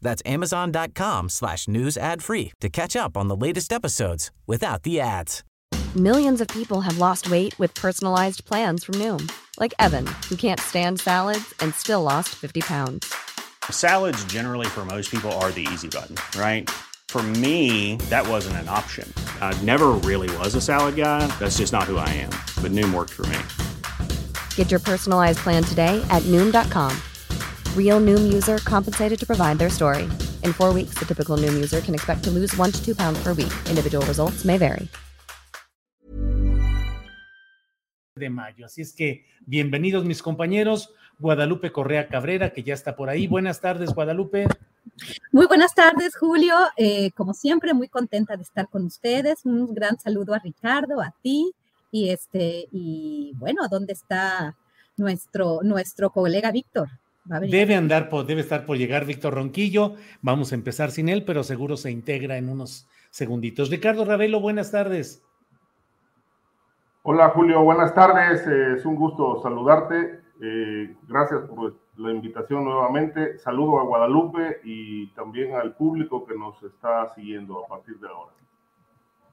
That's amazon.com slash news ad free to catch up on the latest episodes without the ads. Millions of people have lost weight with personalized plans from Noom, like Evan, who can't stand salads and still lost 50 pounds. Salads, generally, for most people, are the easy button, right? For me, that wasn't an option. I never really was a salad guy. That's just not who I am. But Noom worked for me. Get your personalized plan today at Noom.com. Real Noom user compensated to provide their story. In four weeks, the typical Noom user can expect to lose one to two pounds per week. Individual results may vary. De mayo. Así es que bienvenidos mis compañeros. Guadalupe Correa Cabrera, que ya está por ahí. Buenas tardes, Guadalupe. Muy buenas tardes, Julio. Eh, como siempre, muy contenta de estar con ustedes. Un gran saludo a Ricardo, a ti. Y este, y bueno, ¿dónde está nuestro, nuestro colega Víctor? Debe andar, por, debe estar por llegar Víctor Ronquillo. Vamos a empezar sin él, pero seguro se integra en unos segunditos. Ricardo Ravelo, buenas tardes. Hola Julio, buenas tardes. Eh, es un gusto saludarte. Eh, gracias por la invitación nuevamente. Saludo a Guadalupe y también al público que nos está siguiendo a partir de ahora.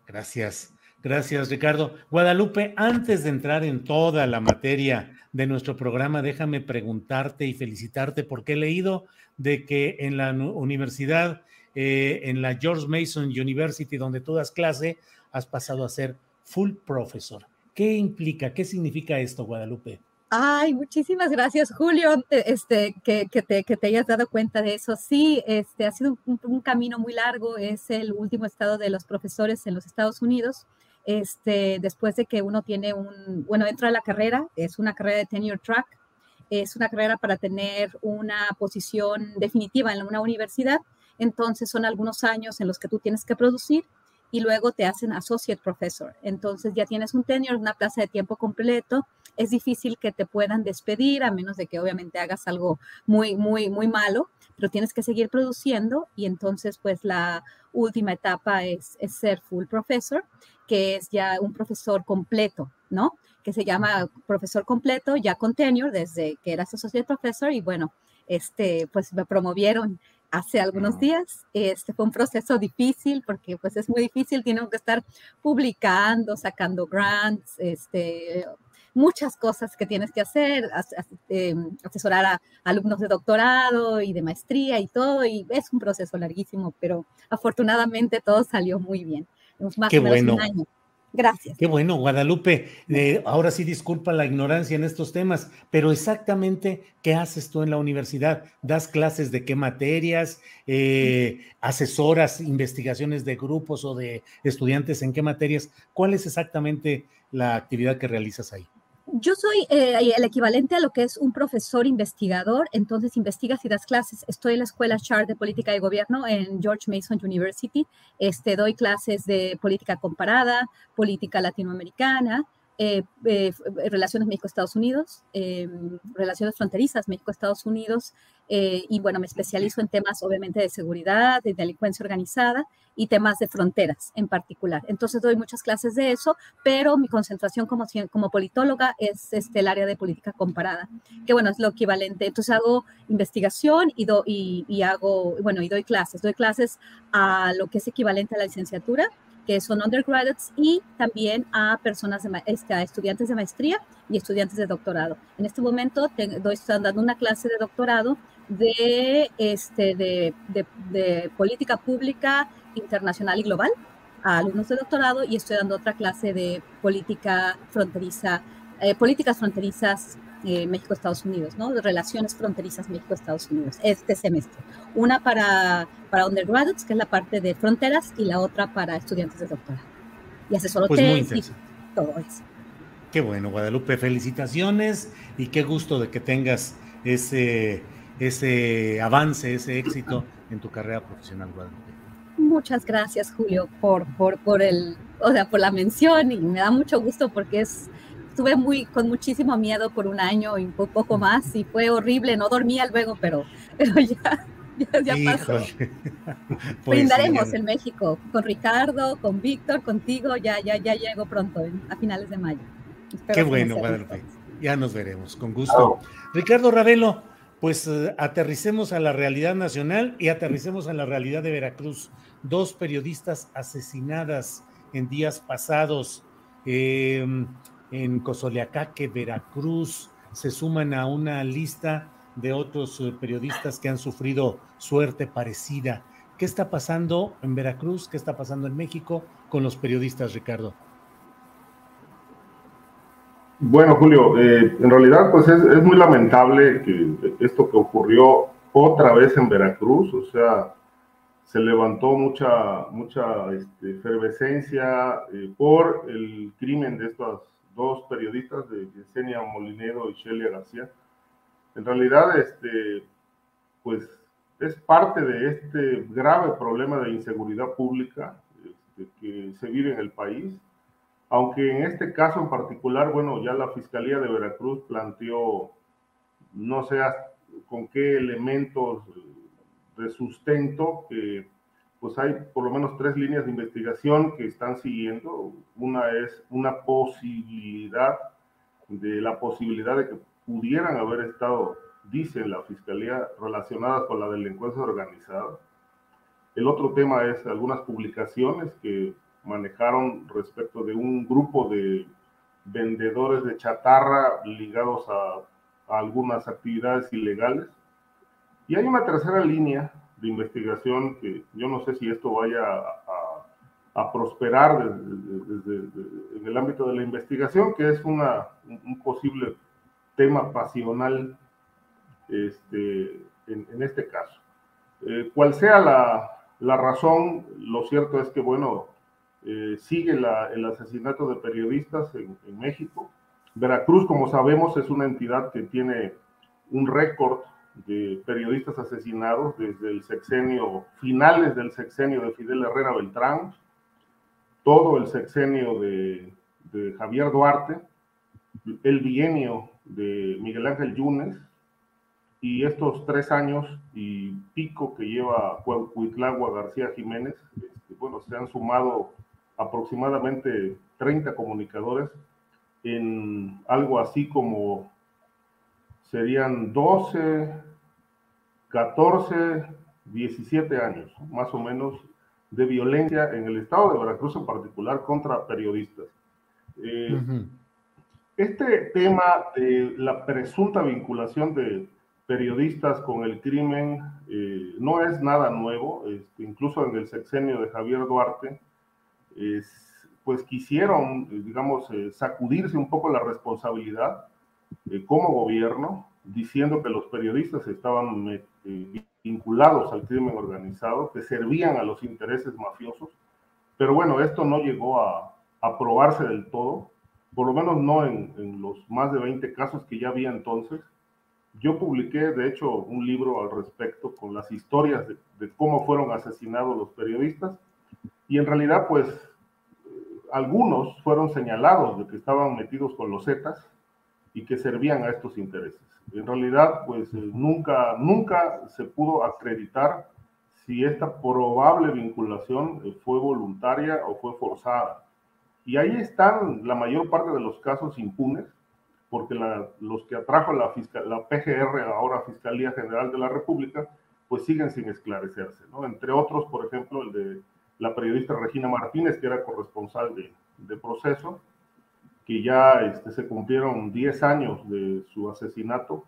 Gracias. Gracias, Ricardo. Guadalupe, antes de entrar en toda la materia de nuestro programa, déjame preguntarte y felicitarte porque he leído de que en la universidad, eh, en la George Mason University, donde tú das clase, has pasado a ser full professor. ¿Qué implica? ¿Qué significa esto, Guadalupe? Ay, muchísimas gracias, Julio, este, que, te, que te hayas dado cuenta de eso. Sí, este, ha sido un, camino muy largo, es el último estado de los profesores en los Estados Unidos este, después de que uno tiene un, bueno, entra a la carrera, es una carrera de tenure track, es una carrera para tener una posición definitiva en una universidad, entonces son algunos años en los que tú tienes que producir y luego te hacen associate professor. Entonces ya tienes un tenure, una plaza de tiempo completo. Es difícil que te puedan despedir a menos de que obviamente hagas algo muy, muy, muy malo, pero tienes que seguir produciendo y entonces pues la última etapa es, es ser full professor que es ya un profesor completo, ¿no? Que se llama profesor completo, ya con tenure, desde que eras associate professor, y bueno, este, pues me promovieron hace algunos días. Este fue un proceso difícil porque pues es muy difícil, tienen que estar publicando, sacando grants, este, muchas cosas que tienes que hacer, em, asesorar a alumnos de doctorado y de maestría y todo, y es un proceso larguísimo, pero afortunadamente todo salió muy bien. Más Qué bueno. Gracias. Qué bueno, Guadalupe. Eh, ahora sí disculpa la ignorancia en estos temas, pero exactamente qué haces tú en la universidad? ¿Das clases de qué materias? Eh, ¿Asesoras investigaciones de grupos o de estudiantes en qué materias? ¿Cuál es exactamente la actividad que realizas ahí? Yo soy eh, el equivalente a lo que es un profesor investigador, entonces investigas y das clases. Estoy en la escuela Char de Política y Gobierno en George Mason University. Este, doy clases de política comparada, política latinoamericana, eh, eh, relaciones México-Estados Unidos, em, relaciones fronterizas México-Estados Unidos, eh, y bueno, me especializo en temas obviamente de seguridad, de delincuencia organizada y temas de fronteras en particular. Entonces doy muchas clases de eso, pero mi concentración como, como politóloga es este, el área de política comparada, que bueno, es lo equivalente. Entonces hago investigación y, do, y, y hago, bueno, y doy clases. Doy clases a lo que es equivalente a la licenciatura, que son undergraduates, y también a personas, de, este, a estudiantes de maestría y estudiantes de doctorado. En este momento estoy dando una clase de doctorado de, este, de, de, política pública internacional y global a alumnos de doctorado y estoy dando otra clase de política fronteriza, eh, políticas fronterizas eh, México-Estados Unidos, ¿no? Relaciones fronterizas México-Estados Unidos, este semestre. Una para, para undergraduates, que es la parte de fronteras, y la otra para estudiantes de doctorado. Y asesoro pues y todo eso. Qué bueno, Guadalupe, felicitaciones y qué gusto de que tengas ese ese avance, ese éxito en tu carrera profesional, Guadalupe. Muchas gracias, Julio, por, por, por, el, o sea, por la mención y me da mucho gusto porque es, estuve muy, con muchísimo miedo por un año y un poco más y fue horrible, no dormía luego, pero, pero ya, ya, pasó. Pues Brindaremos en México con Ricardo, con Víctor, contigo, ya, ya, ya llego pronto, a finales de mayo. Qué bueno, Guadalupe. Ya nos veremos, con gusto. Ricardo Ravelo, pues eh, aterricemos a la realidad nacional y aterricemos a la realidad de Veracruz. Dos periodistas asesinadas en días pasados em, en Cozoleacaque, Veracruz, se suman a una lista de otros eh, periodistas que han sufrido suerte parecida. ¿Qué está pasando en Veracruz? ¿Qué está pasando en México con los periodistas, Ricardo? Bueno, Julio, eh, en realidad pues es, muy lamentable que esto que ocurrió otra vez en Veracruz, o sea, se levantó mucha, mucha este, efervescencia eh, por el crimen de estas dos periodistas, de Yesenia Molinero y Shelia García. En realidad, este, pues es parte de este grave problema de inseguridad pública este, que se vive en el país aunque en este caso en particular, bueno, ya la Fiscalía de Veracruz planteó, no sé con qué elementos de sustento, que pues hay por lo menos tres líneas de investigación que están siguiendo. Una es una posibilidad de la posibilidad de que pudieran haber estado, dice la Fiscalía, relacionadas con la delincuencia organizada. El otro tema es algunas publicaciones que manejaron respecto de un grupo de vendedores de chatarra ligados a, algunas actividades ilegales. Y hay una tercera línea de investigación que yo no sé si esto vaya a, prosperar en el ámbito de la investigación, que es una, un posible tema pasional este, en, este caso. Eh, cual sea la, la, razón, lo cierto es que, bueno, eh, sigue el asesinato de periodistas en, México. Veracruz, como sabemos, es una entidad que tiene un récord de periodistas asesinados desde el sexenio, finales del sexenio de Fidel Herrera Beltrán, todo el sexenio de, Javier Duarte, el bienio de Miguel Ángel Yunes, y estos tres años y pico que lleva Huitlagua García Jiménez, este, bueno, se han sumado aproximadamente 30 comunicadores en algo así como serían 12, 14, 17 años, más o menos, de violencia en el estado de Veracruz en particular contra periodistas. Eh, este tema de la presunta vinculación de periodistas con el crimen eh, no es nada nuevo, este, incluso en el sexenio de Javier Duarte, pues quisieron, digamos, eh, sacudirse un poco la responsabilidad eh, como gobierno, diciendo que los periodistas estaban eh, vinculados al crimen organizado, que servían a los intereses mafiosos. Pero bueno, esto no llegó a aprobarse del todo, por lo menos no en, los más de 20 casos que ya había entonces. Yo publiqué, de hecho, un libro al respecto con las historias de cómo fueron asesinados los periodistas y en realidad, pues, algunos fueron señalados de que estaban metidos con los Zetas y que servían a estos intereses. En realidad, pues, eh, nunca, nunca se pudo acreditar si esta probable vinculación eh, fue voluntaria o fue forzada. Y ahí están la mayor parte de los casos impunes, porque los que atrajo la, la PGR, ahora Fiscalía General de la República, pues siguen sin esclarecerse, ¿no? Entre otros, por ejemplo, el de la periodista Regina Martínez, que era corresponsal de, proceso, que ya este, se cumplieron 10 años de su asesinato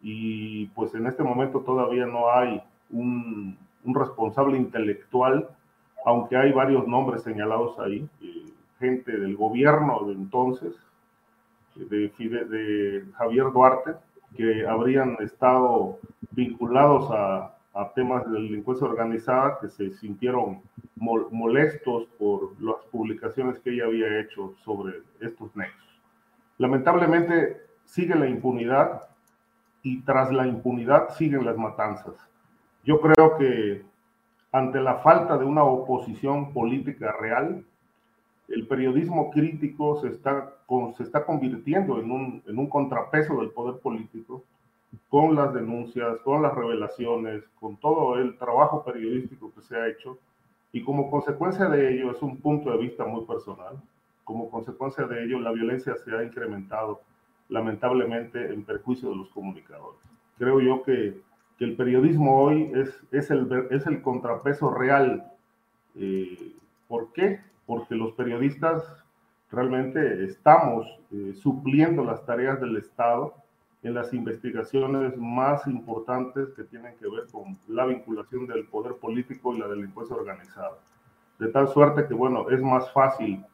y pues en este momento todavía no hay un, responsable intelectual, aunque hay varios nombres señalados ahí, eh, gente del gobierno de entonces, de, de Javier Duarte, que habrían estado vinculados a, a temas de delincuencia organizada que se sintieron molestos por las publicaciones que ella había hecho sobre estos nexos. Lamentablemente sigue la impunidad y tras la impunidad siguen las matanzas. Yo creo que ante la falta de una oposición política real, el periodismo crítico se está, se está convirtiendo en un, en un contrapeso del poder político con las denuncias, con las revelaciones, con todo el trabajo periodístico que se ha hecho. Y como consecuencia de ello, es un punto de vista muy personal, como consecuencia de ello, la violencia se ha incrementado lamentablemente en perjuicio de los comunicadores. Creo yo que, que el periodismo hoy es, es, el, es el contrapeso real. Eh, ¿Por qué? Porque los periodistas realmente estamos eh, supliendo las tareas del Estado en las investigaciones más importantes que tienen que ver con la vinculación del poder político y la delincuencia organizada. De tal suerte que, bueno, es más fácil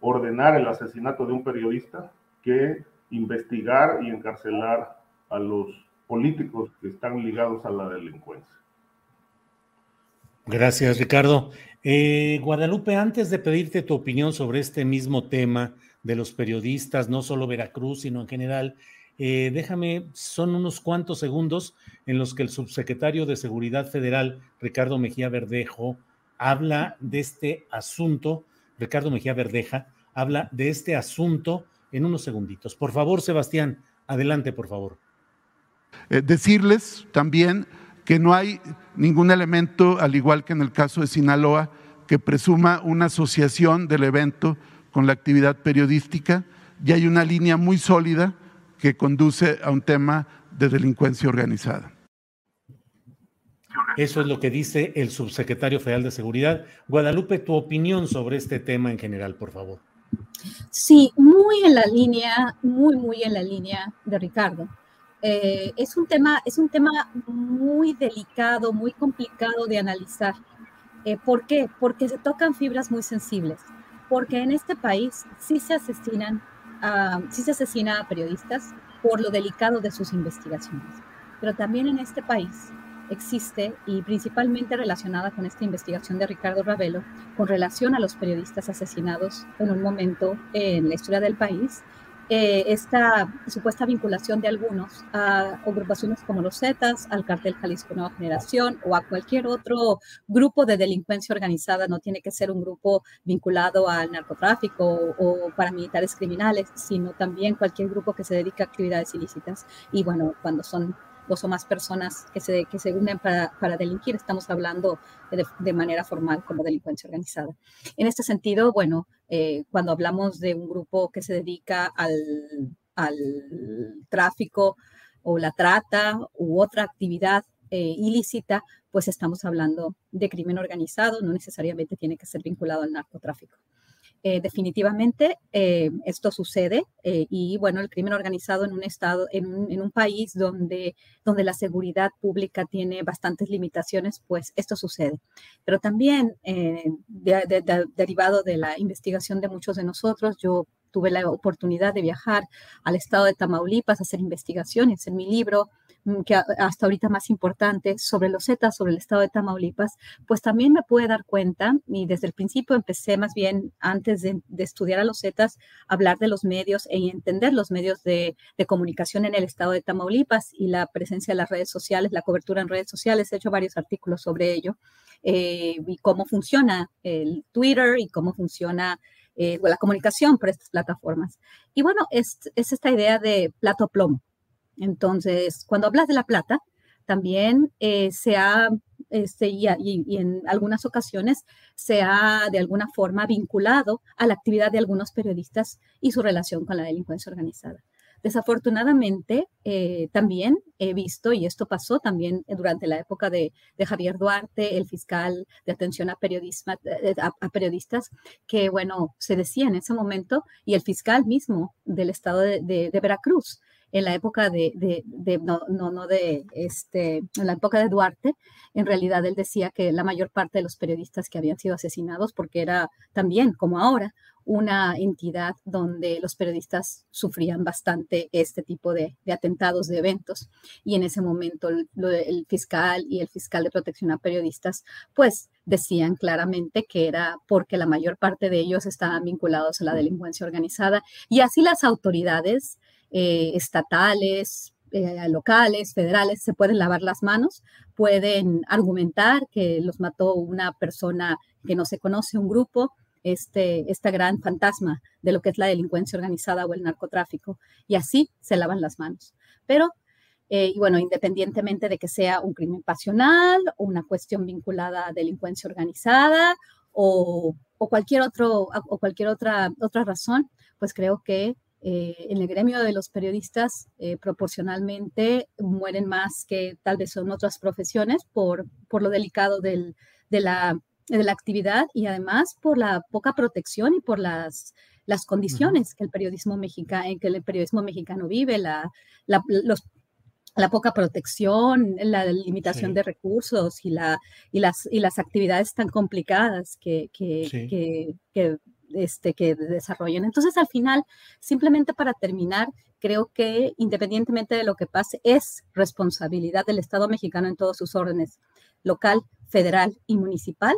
ordenar el asesinato de un periodista que investigar y encarcelar a los políticos que están ligados a la delincuencia. Gracias, Ricardo. Eh, Guadalupe, antes de pedirte tu opinión sobre este mismo tema de los periodistas, no solo Veracruz, sino en general, eh, déjame, son unos cuantos segundos en los que el subsecretario de Seguridad Federal, Ricardo Mejía Verdejo, habla de este asunto, Ricardo Mejía Verdeja, habla de este asunto en unos segunditos. Por favor, Sebastián, adelante, por favor. Eh, decirles también que no hay ningún elemento, al igual que en el caso de Sinaloa, que presuma una asociación del evento con la actividad periodística y hay una línea muy sólida que conduce a un tema de delincuencia organizada. Eso es lo que dice el subsecretario federal de Seguridad. Guadalupe, tu opinión sobre este tema en general, por favor. Sí, muy en la línea, muy, muy en la línea de Ricardo. Eh, es, un tema, es un tema muy delicado, muy complicado de analizar. Eh, ¿Por qué? Porque se tocan fibras muy sensibles. Porque en este país sí se asesinan, sí se asesina a periodistas por lo delicado de sus investigaciones. Pero también en este país existe y principalmente relacionada con esta investigación de Ricardo Ravelo, con relación a los periodistas asesinados en un momento en la historia del país, eh, esta supuesta vinculación de algunos a agrupaciones como los Zetas, al cartel Jalisco Nueva Generación o a cualquier otro grupo de delincuencia organizada, no tiene que ser un grupo vinculado al narcotráfico o, o paramilitares criminales, sino también cualquier grupo que se dedique a actividades ilícitas. Y bueno, cuando son dos o más personas que se, que se unen para, para delinquir, estamos hablando de, de, manera formal como delincuencia organizada. En este sentido, bueno, eh, cuando hablamos de un grupo que se dedica al, al tráfico o la trata u otra actividad eh, ilícita, pues estamos hablando de crimen organizado, no necesariamente tiene que ser vinculado al narcotráfico. Eh, definitivamente eh, esto sucede eh, y bueno, el crimen organizado en un estado, en un, país donde, donde la seguridad pública tiene bastantes limitaciones, pues esto sucede. Pero también derivado de la investigación de muchos de nosotros, yo tuve la oportunidad de viajar al estado de Tamaulipas a hacer investigaciones. En mi libro que hasta ahorita más importante sobre los Zetas, sobre el estado de Tamaulipas, pues también me pude dar cuenta, y desde el principio empecé más bien antes de, estudiar a los Zetas, hablar de los medios e entender los medios de, comunicación en el estado de Tamaulipas y la presencia de las redes sociales, la cobertura en redes sociales. He hecho varios artículos sobre ello eh, y cómo funciona el Twitter y cómo funciona eh, la comunicación por estas plataformas. Y bueno, es, es esta idea de plato plomo. Entonces, cuando hablas de la plata, también eh, se ha, este, y, en algunas ocasiones se ha de alguna forma vinculado a la actividad de algunos periodistas y su relación con la delincuencia organizada. Desafortunadamente, eh, también he visto, y esto pasó también durante la época de, Javier Duarte, el fiscal de atención eh, a, periodistas, que, bueno, se decía en ese momento, y el fiscal mismo del estado de Veracruz, en la época de, no, de, este, en la época de Duarte, en realidad él decía que la mayor parte de los periodistas que habían sido asesinados, porque era también, como ahora, una entidad donde los periodistas sufrían bastante este tipo de, de atentados, de eventos. Y en ese momento el, el, fiscal y el fiscal de protección a periodistas, pues decían claramente que era porque la mayor parte de ellos estaban vinculados a la delincuencia organizada. Y así las autoridades eh, estatales, eh, locales, federales, se pueden lavar las manos, pueden argumentar que los mató una persona que no se conoce, un grupo, este, esta gran fantasma de lo que es la delincuencia organizada o el narcotráfico, y así se lavan las manos. Pero, eh, y bueno, independientemente de que sea un crimen pasional o una cuestión vinculada a delincuencia organizada o, o cualquier, otro, o cualquier otra, otra razón, pues creo que eh, en el gremio de los periodistas eh, proporcionalmente mueren más que tal vez son otras profesiones por, por lo delicado del, de, la, de, la, actividad y además por la poca protección y por las, las condiciones que, el periodismo mexicano, en que el periodismo mexicano vive, la, la, los, la poca protección, la limitación de recursos y, la, y, las, y las actividades tan complicadas que, que, que este, que desarrollen. Entonces, al final, simplemente para terminar, creo que independientemente de lo que pase, es responsabilidad del Estado mexicano en todos sus órdenes, local, federal y municipal,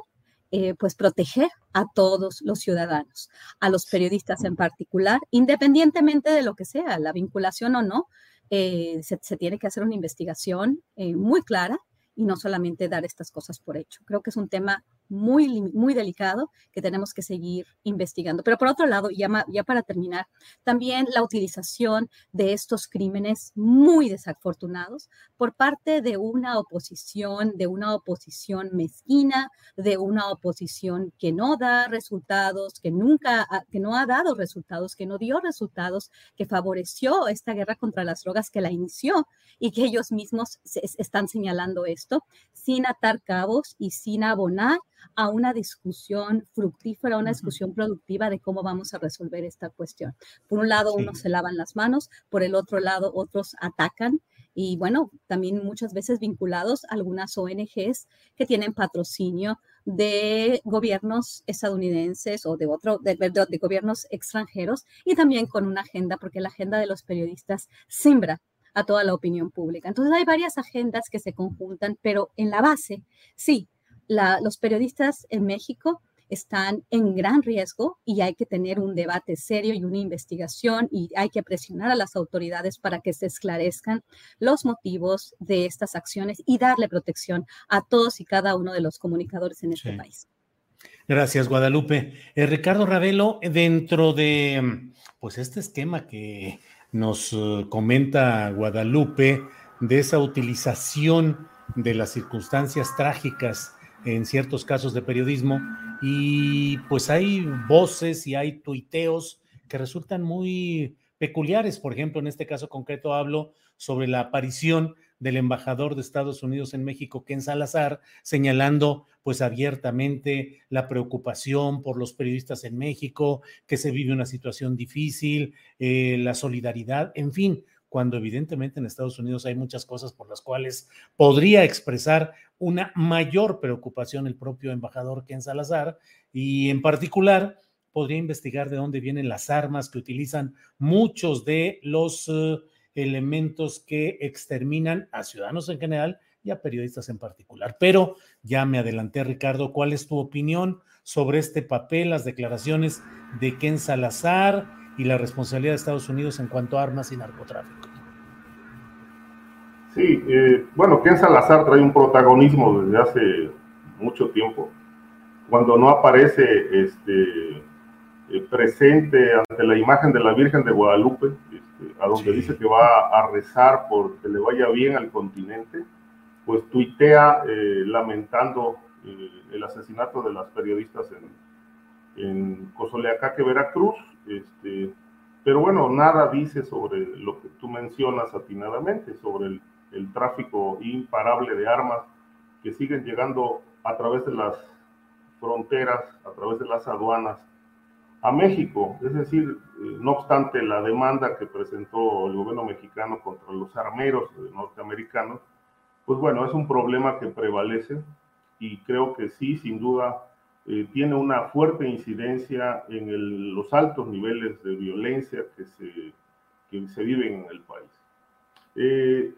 eh, pues proteger a todos los ciudadanos, a los periodistas en particular, independientemente de lo que sea, la vinculación o no, eh, se, tiene que hacer una investigación eh, muy clara y no solamente dar estas cosas por hecho. Creo que es un tema muy, muy delicado que tenemos que seguir investigando. Pero por otro lado, ya, para terminar, también la utilización de estos crímenes muy desafortunados por parte de una oposición, de una oposición mezquina, de una oposición que no da resultados, que nunca, que no ha dado resultados, que no dio resultados, que favoreció esta guerra contra las drogas, que la inició y que ellos mismos están señalando esto sin atar cabos y sin abonar a una discusión fructífera, una discusión productiva de cómo vamos a resolver esta cuestión. Por un lado, unos se lavan las manos, por el otro lado, otros atacan y bueno, también muchas veces vinculados a algunas ONGs que tienen patrocinio de gobiernos estadounidenses o de, otro, de, de, gobiernos extranjeros y también con una agenda, porque la agenda de los periodistas siembra a toda la opinión pública. Entonces hay varias agendas que se conjuntan, pero en la base, sí, los periodistas en México están en gran riesgo y hay que tener un debate serio y una investigación y hay que presionar a las autoridades para que se esclarezcan los motivos de estas acciones y darle protección a todos y cada uno de los comunicadores en este país. Gracias, Guadalupe. Eh, Ricardo Ravelo, dentro de pues este esquema que nos eh, comenta Guadalupe de esa utilización de las circunstancias trágicas en ciertos casos de periodismo y pues hay voces y hay tuiteos que resultan muy peculiares. Por ejemplo, en este caso concreto hablo sobre la aparición del embajador de Estados Unidos en México, Ken Salazar, señalando pues abiertamente la preocupación por los periodistas en México, que se vive una situación difícil, eh, la solidaridad, en fin, cuando evidentemente en Estados Unidos hay muchas cosas por las cuales podría expresar una mayor preocupación el propio embajador Ken Salazar y en particular podría investigar de dónde vienen las armas que utilizan muchos de los eh, elementos que exterminan a ciudadanos en general y a periodistas en particular. Pero ya me adelanté, Ricardo, ¿cuál es tu opinión sobre este papel, las declaraciones de Ken Salazar y la responsabilidad de Estados Unidos en cuanto a armas y narcotráfico? Sí, eh, bueno, Ken Salazar trae un protagonismo desde hace mucho tiempo. Cuando no aparece este, eh, presente ante la imagen de la Virgen de Guadalupe, este, a donde dice que va a rezar por que le vaya bien al continente, pues tuitea eh, lamentando el asesinato de las periodistas en, en Cozoleacaque, Veracruz. Este, pero bueno, nada dice sobre lo que tú mencionas atinadamente, sobre el el tráfico imparable de armas que siguen llegando a través de las fronteras, a través de las aduanas a México. Es decir, eh, no obstante la demanda que presentó el gobierno mexicano contra los armeros norteamericanos, pues bueno, es un problema que prevalece y creo que sí, sin duda, eh, tiene una fuerte incidencia en los altos niveles de violencia que se, que se viven en el país. Eh,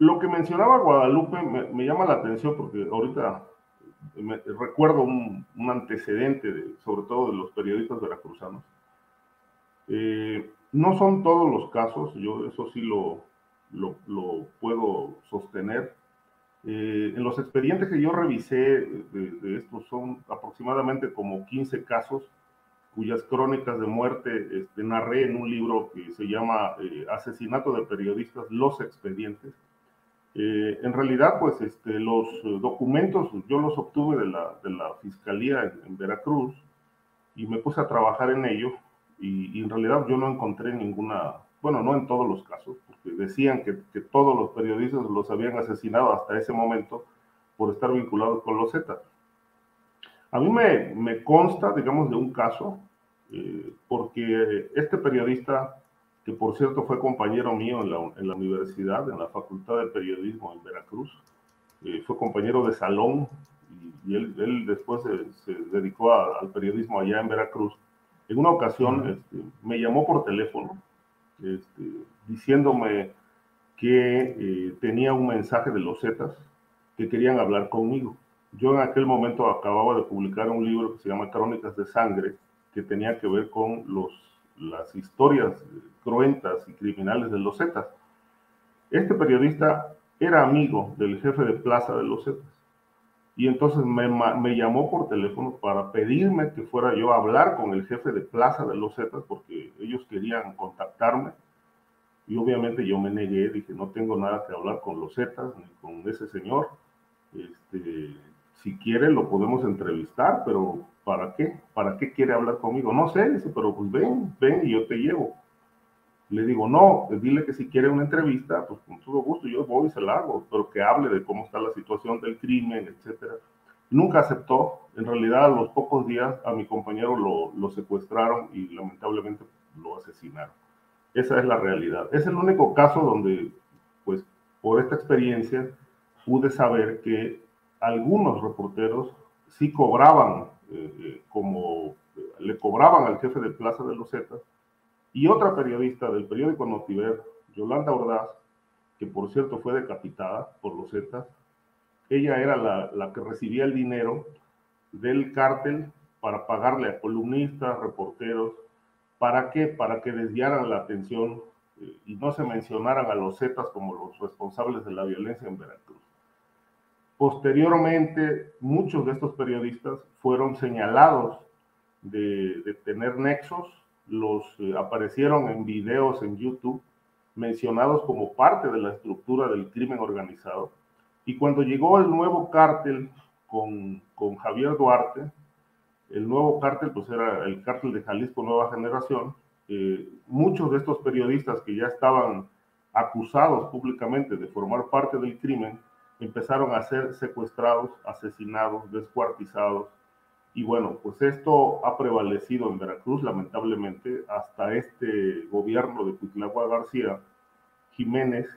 lo que mencionaba Guadalupe me, llama la atención porque ahorita recuerdo un, antecedente, sobre todo de los periodistas veracruzanos. Eh, No son todos los casos, yo eso sí lo, lo, puedo sostener. Eh, en los expedientes que yo revisé de, estos son aproximadamente como 15 casos cuyas crónicas de muerte este, narré en un libro que se llama eh, Asesinato de Periodistas, Los Expedientes. Eh, en realidad, pues este, los documentos yo los obtuve de la, de la Fiscalía en, Veracruz y me puse a trabajar en ello y, en realidad yo no encontré ninguna, bueno, no en todos los casos, porque decían que, que, todos los periodistas los habían asesinado hasta ese momento por estar vinculados con los Zetas. A mí me, me, consta, digamos, de un caso, eh, porque este periodista, que por cierto fue compañero mío en la, en la universidad, en la Facultad de Periodismo en Veracruz, eh, fue compañero de salón y, él, él, después se, se dedicó al periodismo allá en Veracruz. En una ocasión este, me llamó por teléfono este, diciéndome que eh, tenía un mensaje de los Zetas que querían hablar conmigo. Yo en aquel momento acababa de publicar un libro que se llama Crónicas de Sangre, que tenía que ver con los, las historias cruentas y criminales de los Zetas. Este periodista era amigo del jefe de plaza de los Zetas. Y entonces me, me, llamó por teléfono para pedirme que fuera yo a hablar con el jefe de Plaza de los Zetas porque ellos querían contactarme. Y obviamente yo me negué, dije, no tengo nada que hablar con los Zetas ni con ese señor. Este, si quiere lo podemos entrevistar, pero ¿para qué? ¿Para qué quiere hablar conmigo? No sé, dice, pero pues ven, ven y yo te llevo. Le digo, no, dile que si quiere una entrevista, pues con todo gusto yo voy y se la hago, pero que hable de cómo está la situación del crimen, etcétera. Nunca aceptó. En realidad, a los pocos días a mi compañero lo secuestraron y lamentablemente lo asesinaron. Esa es la realidad. Es el único caso donde, pues, por esta experiencia, pude saber que algunos reporteros sí cobraban, eh, eh, como le cobraban al jefe de Plaza de los Zetas y otra periodista del periódico Notiver, Yolanda Ordaz, que por cierto fue decapitada por los Zetas, ella era la, que recibía el dinero del cártel para pagarle a columnistas, reporteros, ¿para qué? Para que desviaran la atención eh, y no se mencionaran a los Zetas como los responsables de la violencia en Veracruz. Posteriormente, muchos de estos periodistas fueron señalados de, tener nexos los eh, aparecieron en videos en YouTube mencionados como parte de la estructura del crimen organizado. Y cuando llegó el nuevo cártel con, con Javier Duarte, el nuevo cártel pues era el cártel de Jalisco Nueva Generación, eh, muchos de estos periodistas que ya estaban acusados públicamente de formar parte del crimen empezaron a ser secuestrados, asesinados, descuartizados y bueno, pues esto ha prevalecido en Veracruz, lamentablemente, hasta este gobierno de Cuitlagua García Jiménez,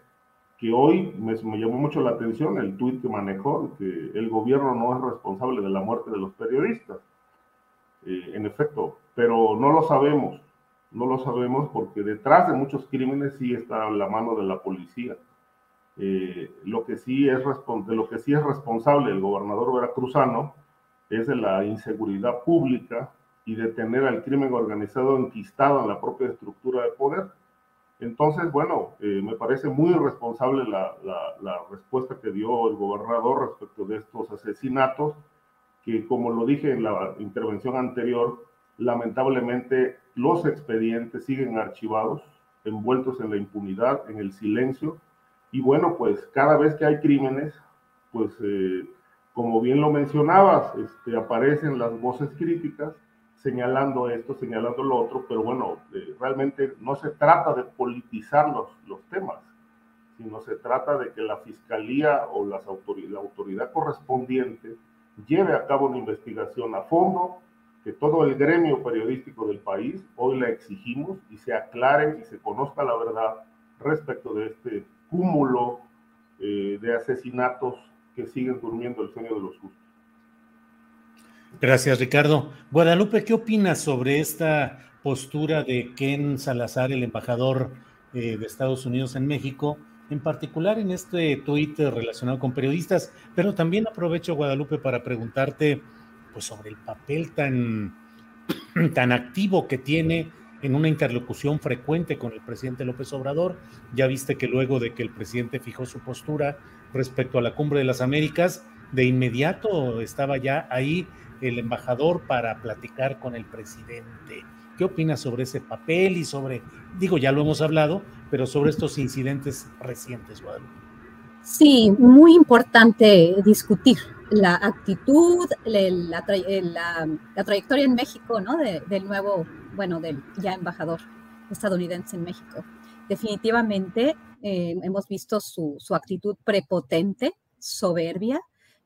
que hoy me, llamó mucho la atención el tuit que manejó, que el gobierno no es responsable de la muerte de los periodistas. Eh, en efecto, pero no lo sabemos, no lo sabemos porque detrás de muchos crímenes sí está la mano de la policía. Eh, lo que sí es de lo que sí es responsable el gobernador veracruzano es de la inseguridad pública y de tener al crimen organizado enquistado en la propia estructura de poder. Entonces, bueno, eh, me parece muy irresponsable la, la, respuesta que dio el gobernador respecto de estos asesinatos, que como lo dije en la intervención anterior, lamentablemente los expedientes siguen archivados, envueltos en la impunidad, en el silencio, y bueno, pues cada vez que hay crímenes, pues eh, como bien lo mencionabas, este, aparecen las voces críticas señalando esto, señalando lo otro, pero bueno, eh, realmente no se trata de politizar los, los temas, sino se trata de que la fiscalía o las la autoridad correspondiente lleve a cabo una investigación a fondo, que todo el gremio periodístico del país hoy la exigimos y se aclare y se conozca la verdad respecto de este cúmulo eh, de asesinatos que siguen durmiendo el sueño de los justos. Gracias, Ricardo. Guadalupe, ¿qué opinas sobre esta postura de Ken Salazar, el embajador eh, de Estados Unidos en México, en particular en este tuit relacionado con periodistas? Pero también aprovecho, Guadalupe, para preguntarte pues, sobre el papel tan, tan activo que tiene en una interlocución frecuente con el presidente López Obrador. Ya viste que luego de que el presidente fijó su postura respecto a la cumbre de las Américas, de inmediato estaba ya ahí el embajador para platicar con el presidente. ¿Qué opinas sobre ese papel y sobre, digo, ya lo hemos hablado, pero sobre estos incidentes recientes, Guadalupe? Sí, muy importante discutir la actitud, la, trayectoria en México, ¿no? del nuevo, bueno, del ya embajador estadounidense en México. Definitivamente eh, hemos visto su, actitud prepotente, soberbia.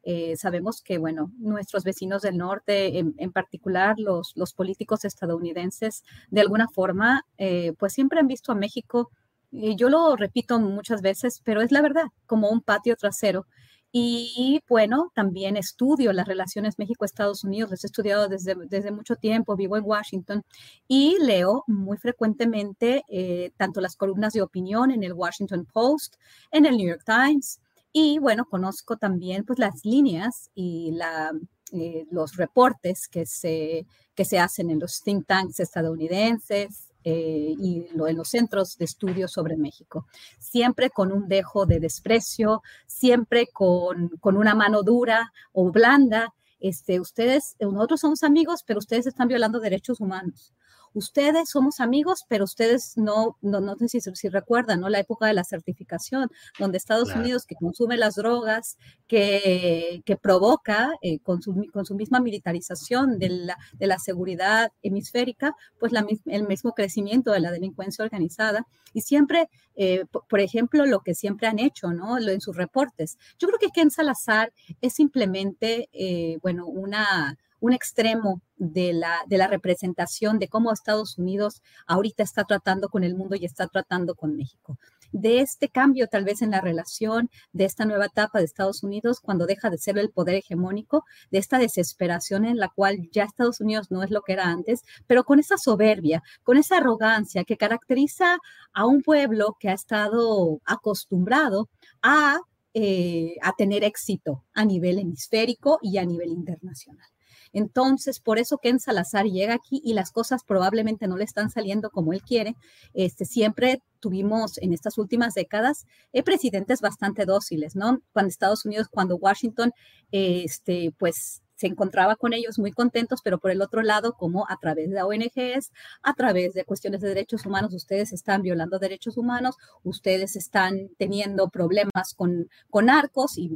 Eh, sabemos que, bueno, nuestros vecinos del norte, en, particular los, los, políticos estadounidenses, de alguna forma, eh, pues siempre han visto a México, yo lo repito muchas veces, pero es la verdad, como un patio trasero y bueno, también estudio las relaciones México-Estados Unidos, las he estudiado desde, desde mucho tiempo, vivo en Washington y leo muy frecuentemente eh, tanto las columnas de opinión en el Washington Post, en el New York Times y bueno, conozco también pues las líneas y la, eh, los reportes que se, que se hacen en los think tanks estadounidenses, eh, y en los centros de estudio sobre México. Siempre con un dejo de desprecio, siempre con, con una mano dura o blanda. Este, ustedes, nosotros somos amigos, pero ustedes están violando derechos humanos ustedes somos amigos, pero ustedes no, no, no sé si, recuerdan, ¿no? La época de la certificación, donde Estados Unidos, que consume las drogas, que, que provoca eh, con, su, con, su, misma militarización de la, de la seguridad hemisférica, pues la, el mismo crecimiento de la delincuencia organizada. Y siempre, eh, por ejemplo, lo que siempre han hecho, ¿no? Lo, en sus reportes. Yo creo que Ken Salazar es simplemente, eh, bueno, una un extremo de la, de la representación de cómo Estados Unidos ahorita está tratando con el mundo y está tratando con México. De este cambio tal vez en la relación, de esta nueva etapa de Estados Unidos cuando deja de ser el poder hegemónico, de esta desesperación en la cual ya Estados Unidos no es lo que era antes, pero con esa soberbia, con esa arrogancia que caracteriza a un pueblo que ha estado acostumbrado a, eh, a tener éxito a nivel hemisférico y a nivel internacional. Entonces, por eso Ken Salazar llega aquí y las cosas probablemente no le están saliendo como él quiere. Este, siempre tuvimos en estas últimas décadas eh, presidentes bastante dóciles, ¿no? Cuando Estados Unidos, cuando Washington, este, pues se encontraba con ellos muy contentos, pero por el otro lado, como a través de ONGs, a través de cuestiones de derechos humanos, ustedes están violando derechos humanos, ustedes están teniendo problemas con, con arcos y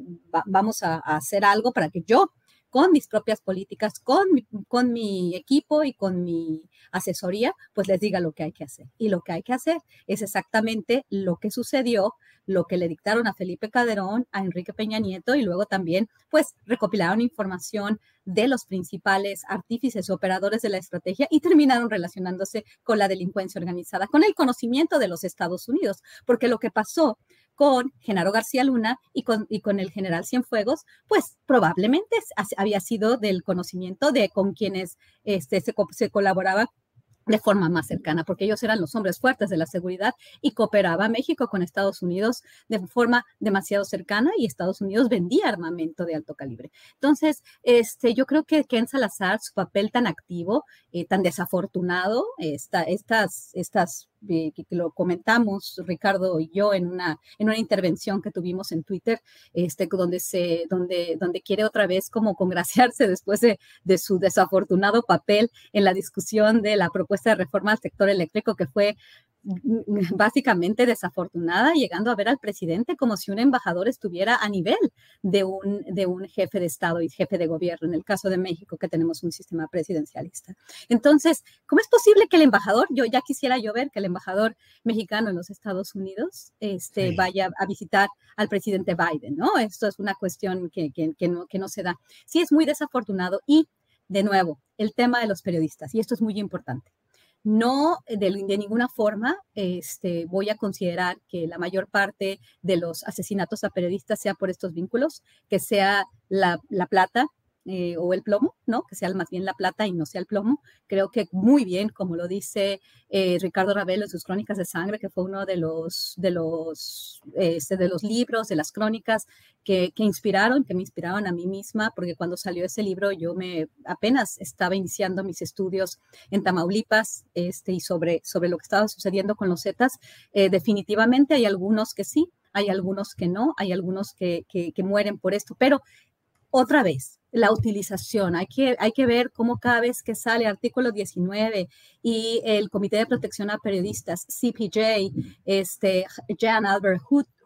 vamos a, hacer algo para que yo con mis propias políticas, con mi, con mi equipo y con mi asesoría, pues les diga lo que hay que hacer. Y lo que hay que hacer es exactamente lo que sucedió, lo que le dictaron a Felipe Calderón, a Enrique Peña Nieto y luego también, pues, recopilaron información de los principales artífices operadores de la estrategia y terminaron relacionándose con la delincuencia organizada, con el conocimiento de los Estados Unidos, porque lo que pasó con Genaro García Luna y con, y con el general Cienfuegos, pues probablemente había sido del conocimiento de con quienes este, se, colaboraba de forma más cercana, porque ellos eran los hombres fuertes de la seguridad y cooperaba México con Estados Unidos de forma demasiado cercana y Estados Unidos vendía armamento de alto calibre. Entonces, este, yo creo que Ken Salazar, su papel tan activo, eh, tan desafortunado, esta, estas, estas que, lo comentamos Ricardo y yo en una, en una intervención que tuvimos en Twitter, este, donde, se, donde, donde quiere otra vez como congraciarse después de, de su desafortunado papel en la discusión de la propuesta de reforma al sector eléctrico, que fue básicamente desafortunada, llegando a ver al presidente como si un embajador estuviera a nivel de un, de un jefe de Estado y jefe de gobierno, en el caso de México, que tenemos un sistema presidencialista. Entonces, ¿cómo es posible que el embajador, yo ya quisiera yo ver que el embajador mexicano en los Estados Unidos este, vaya a visitar al presidente Biden, ¿no? Esto es una cuestión que, que, no, que no se da. Sí, es muy desafortunado y, de nuevo, el tema de los periodistas, y esto es muy importante no, eh, de, ninguna forma este, voy a considerar que la mayor parte de los asesinatos a periodistas sea por estos vínculos, que sea la, plata, eh, o el plomo, ¿no? Que sea más bien la plata y no sea el plomo. Creo que muy bien, como lo dice eh, Ricardo Ravelo en sus Crónicas de Sangre, que fue uno de los, de los, este, de los libros, de las crónicas que, que, inspiraron, que me inspiraban a mí misma, porque cuando salió ese libro yo me apenas estaba iniciando mis estudios en Tamaulipas este, y sobre, sobre lo que estaba sucediendo con los Zetas. Eh, definitivamente hay algunos que sí, hay algunos que no, hay algunos que, que mueren por esto, pero otra vez, la utilización. Hay que, hay que ver cómo cada vez que sale artículo 19 y el Comité de Protección a Periodistas, CPJ, este, Jan Albert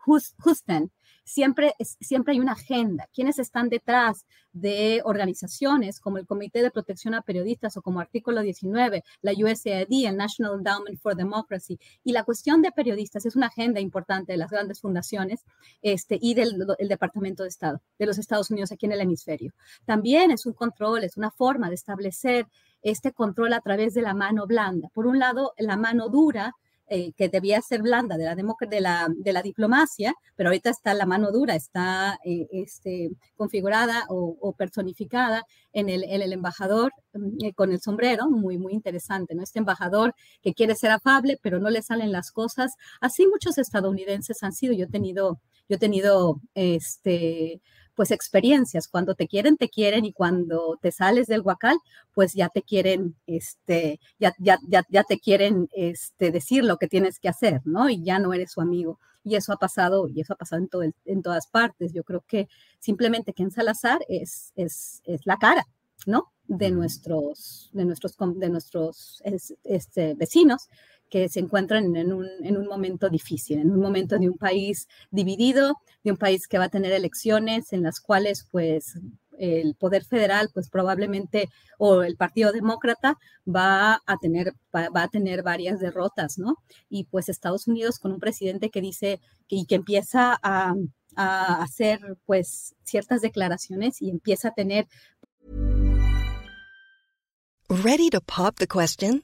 Husten, siempre, siempre hay una agenda. ¿Quiénes están detrás de organizaciones como el Comité de Protección a Periodistas o como Artículo 19, la USAID, el National Endowment for Democracy? Y la cuestión de periodistas es una agenda importante de las grandes fundaciones este, y del Departamento de Estado de los Estados Unidos aquí en el hemisferio. También es un control, es una forma de establecer este control a través de la mano blanda. Por un lado, la mano dura eh, que debía ser blanda de la, de la, de la diplomacia, pero ahorita está la mano dura, está eh, este, configurada o, personificada en el, en el embajador mm, eh, con el sombrero, muy, muy interesante, ¿no? Este embajador que quiere ser afable, pero no le salen las cosas. Así muchos estadounidenses han sido. Yo he tenido, yo he tenido este, pues experiencias. Cuando te quieren, te quieren y cuando te sales del huacal, pues ya te quieren, este, ya, ya, ya, te quieren este, decir lo que tienes que hacer, ¿no? Y ya no eres su amigo. Y eso ha pasado, y eso ha pasado en, todo en todas partes. Yo creo que simplemente que en Salazar es, es, es la cara, ¿no? De nuestros, de nuestros, de nuestros este, vecinos que se encuentran en un, en un momento difícil, en un momento de un país dividido, de un país que va a tener elecciones en las cuales pues el poder federal, pues probablemente, o el Partido Demócrata va a tener, va, a tener varias derrotas, ¿no? Y pues Estados Unidos con un presidente que dice y que empieza a, a hacer pues ciertas declaraciones y empieza a tener. Ready to pop the question?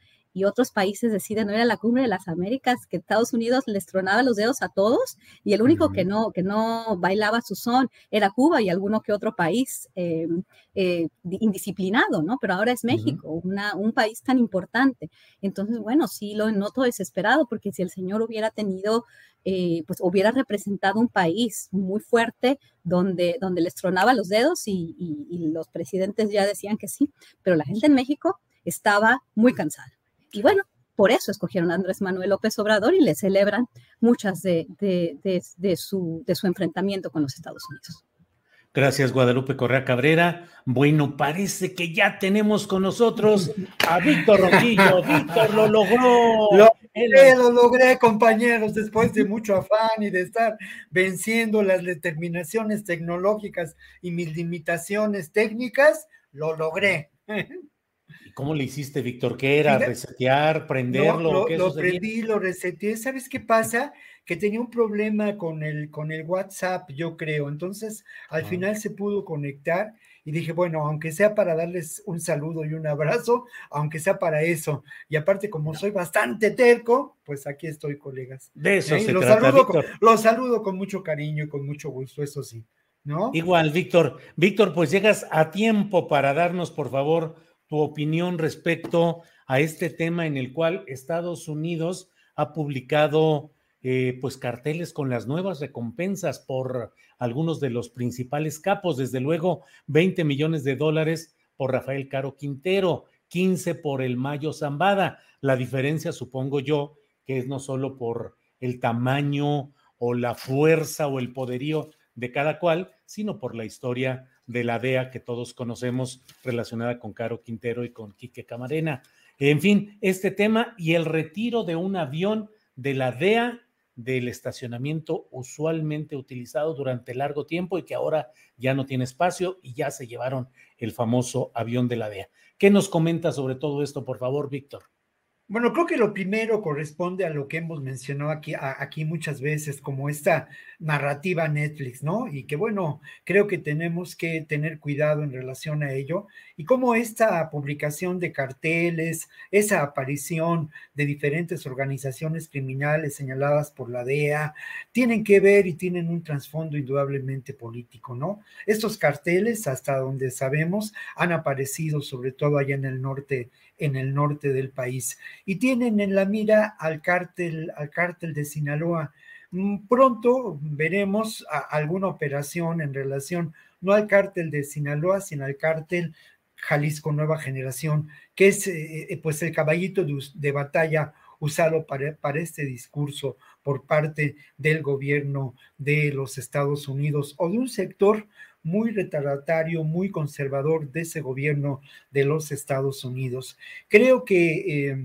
y otros países deciden no ir a la cumbre de las Américas, que Estados Unidos les tronaba los dedos a todos y el único que no, que no bailaba su son era Cuba y alguno que otro país eh, eh, indisciplinado, ¿no? Pero ahora es México, una, un país tan importante. Entonces, bueno, sí lo noto desesperado porque si el señor hubiera tenido, eh, pues hubiera representado un país muy fuerte donde, donde les tronaba los dedos y, y los presidentes ya decían que sí, pero la gente en México estaba muy cansada. Y bueno, por eso escogieron a Andrés Manuel López Obrador y le celebran muchas de, de, su, de su enfrentamiento con los Estados Unidos. Gracias, Guadalupe Correa Cabrera. Bueno, parece que ya tenemos con nosotros a Víctor Roquillo. Víctor lo logró. Lo, lo logré, compañeros, después de mucho afán y de estar venciendo las determinaciones tecnológicas y mis limitaciones técnicas, lo logré. ¿Cómo le hiciste, Víctor? ¿Qué era? ¿Resetear? ¿Prenderlo? lo, lo prendí, lo reseteé. ¿Sabes qué pasa? Que tenía un problema con el, con el WhatsApp, yo creo. Entonces, al ah. final se pudo conectar y dije, bueno, aunque sea para darles un saludo y un abrazo, aunque sea para eso. Y aparte, como soy bastante terco, pues aquí estoy, colegas. De eso ¿Eh? se los trata, saludo con, los saludo con mucho cariño y con mucho gusto, eso sí. ¿No? Igual, Víctor. Víctor, pues llegas a tiempo para darnos, por favor, tu opinión respecto a este tema en el cual Estados Unidos ha publicado eh, pues carteles con las nuevas recompensas por algunos de los principales capos, desde luego 20 millones de dólares por Rafael Caro Quintero, 15 por el Mayo Zambada. La diferencia, supongo yo, que es no solo por el tamaño o la fuerza o el poderío de cada cual, sino por la historia de la DEA que todos conocemos relacionada con Caro Quintero y con Quique Camarena. En fin, este tema y el retiro de un avión de la DEA del estacionamiento usualmente utilizado durante largo tiempo y que ahora ya no tiene espacio y ya se llevaron el famoso avión de la DEA. ¿Qué nos comenta sobre todo esto, por favor, Víctor? Bueno, creo que lo primero corresponde a lo que hemos mencionado aquí, aquí muchas veces, como esta narrativa Netflix, ¿no? Y que bueno, creo que tenemos que tener cuidado en relación a ello. Y como esta publicación de carteles, esa aparición de diferentes organizaciones criminales señaladas por la DEA, tienen que ver y tienen un trasfondo indudablemente político, ¿no? Estos carteles, hasta donde sabemos, han aparecido sobre todo allá en el norte en el norte del país y tienen en la mira al cártel, al cártel de Sinaloa. Mm, pronto veremos alguna operación en relación no al cártel de Sinaloa, sino al cártel Jalisco Nueva Generación, que es eh, eh, pues el caballito de, batalla usado para, para, este discurso por parte del gobierno de los Estados Unidos o de un sector muy retardatario, muy conservador de ese gobierno de los Estados Unidos. Creo que eh,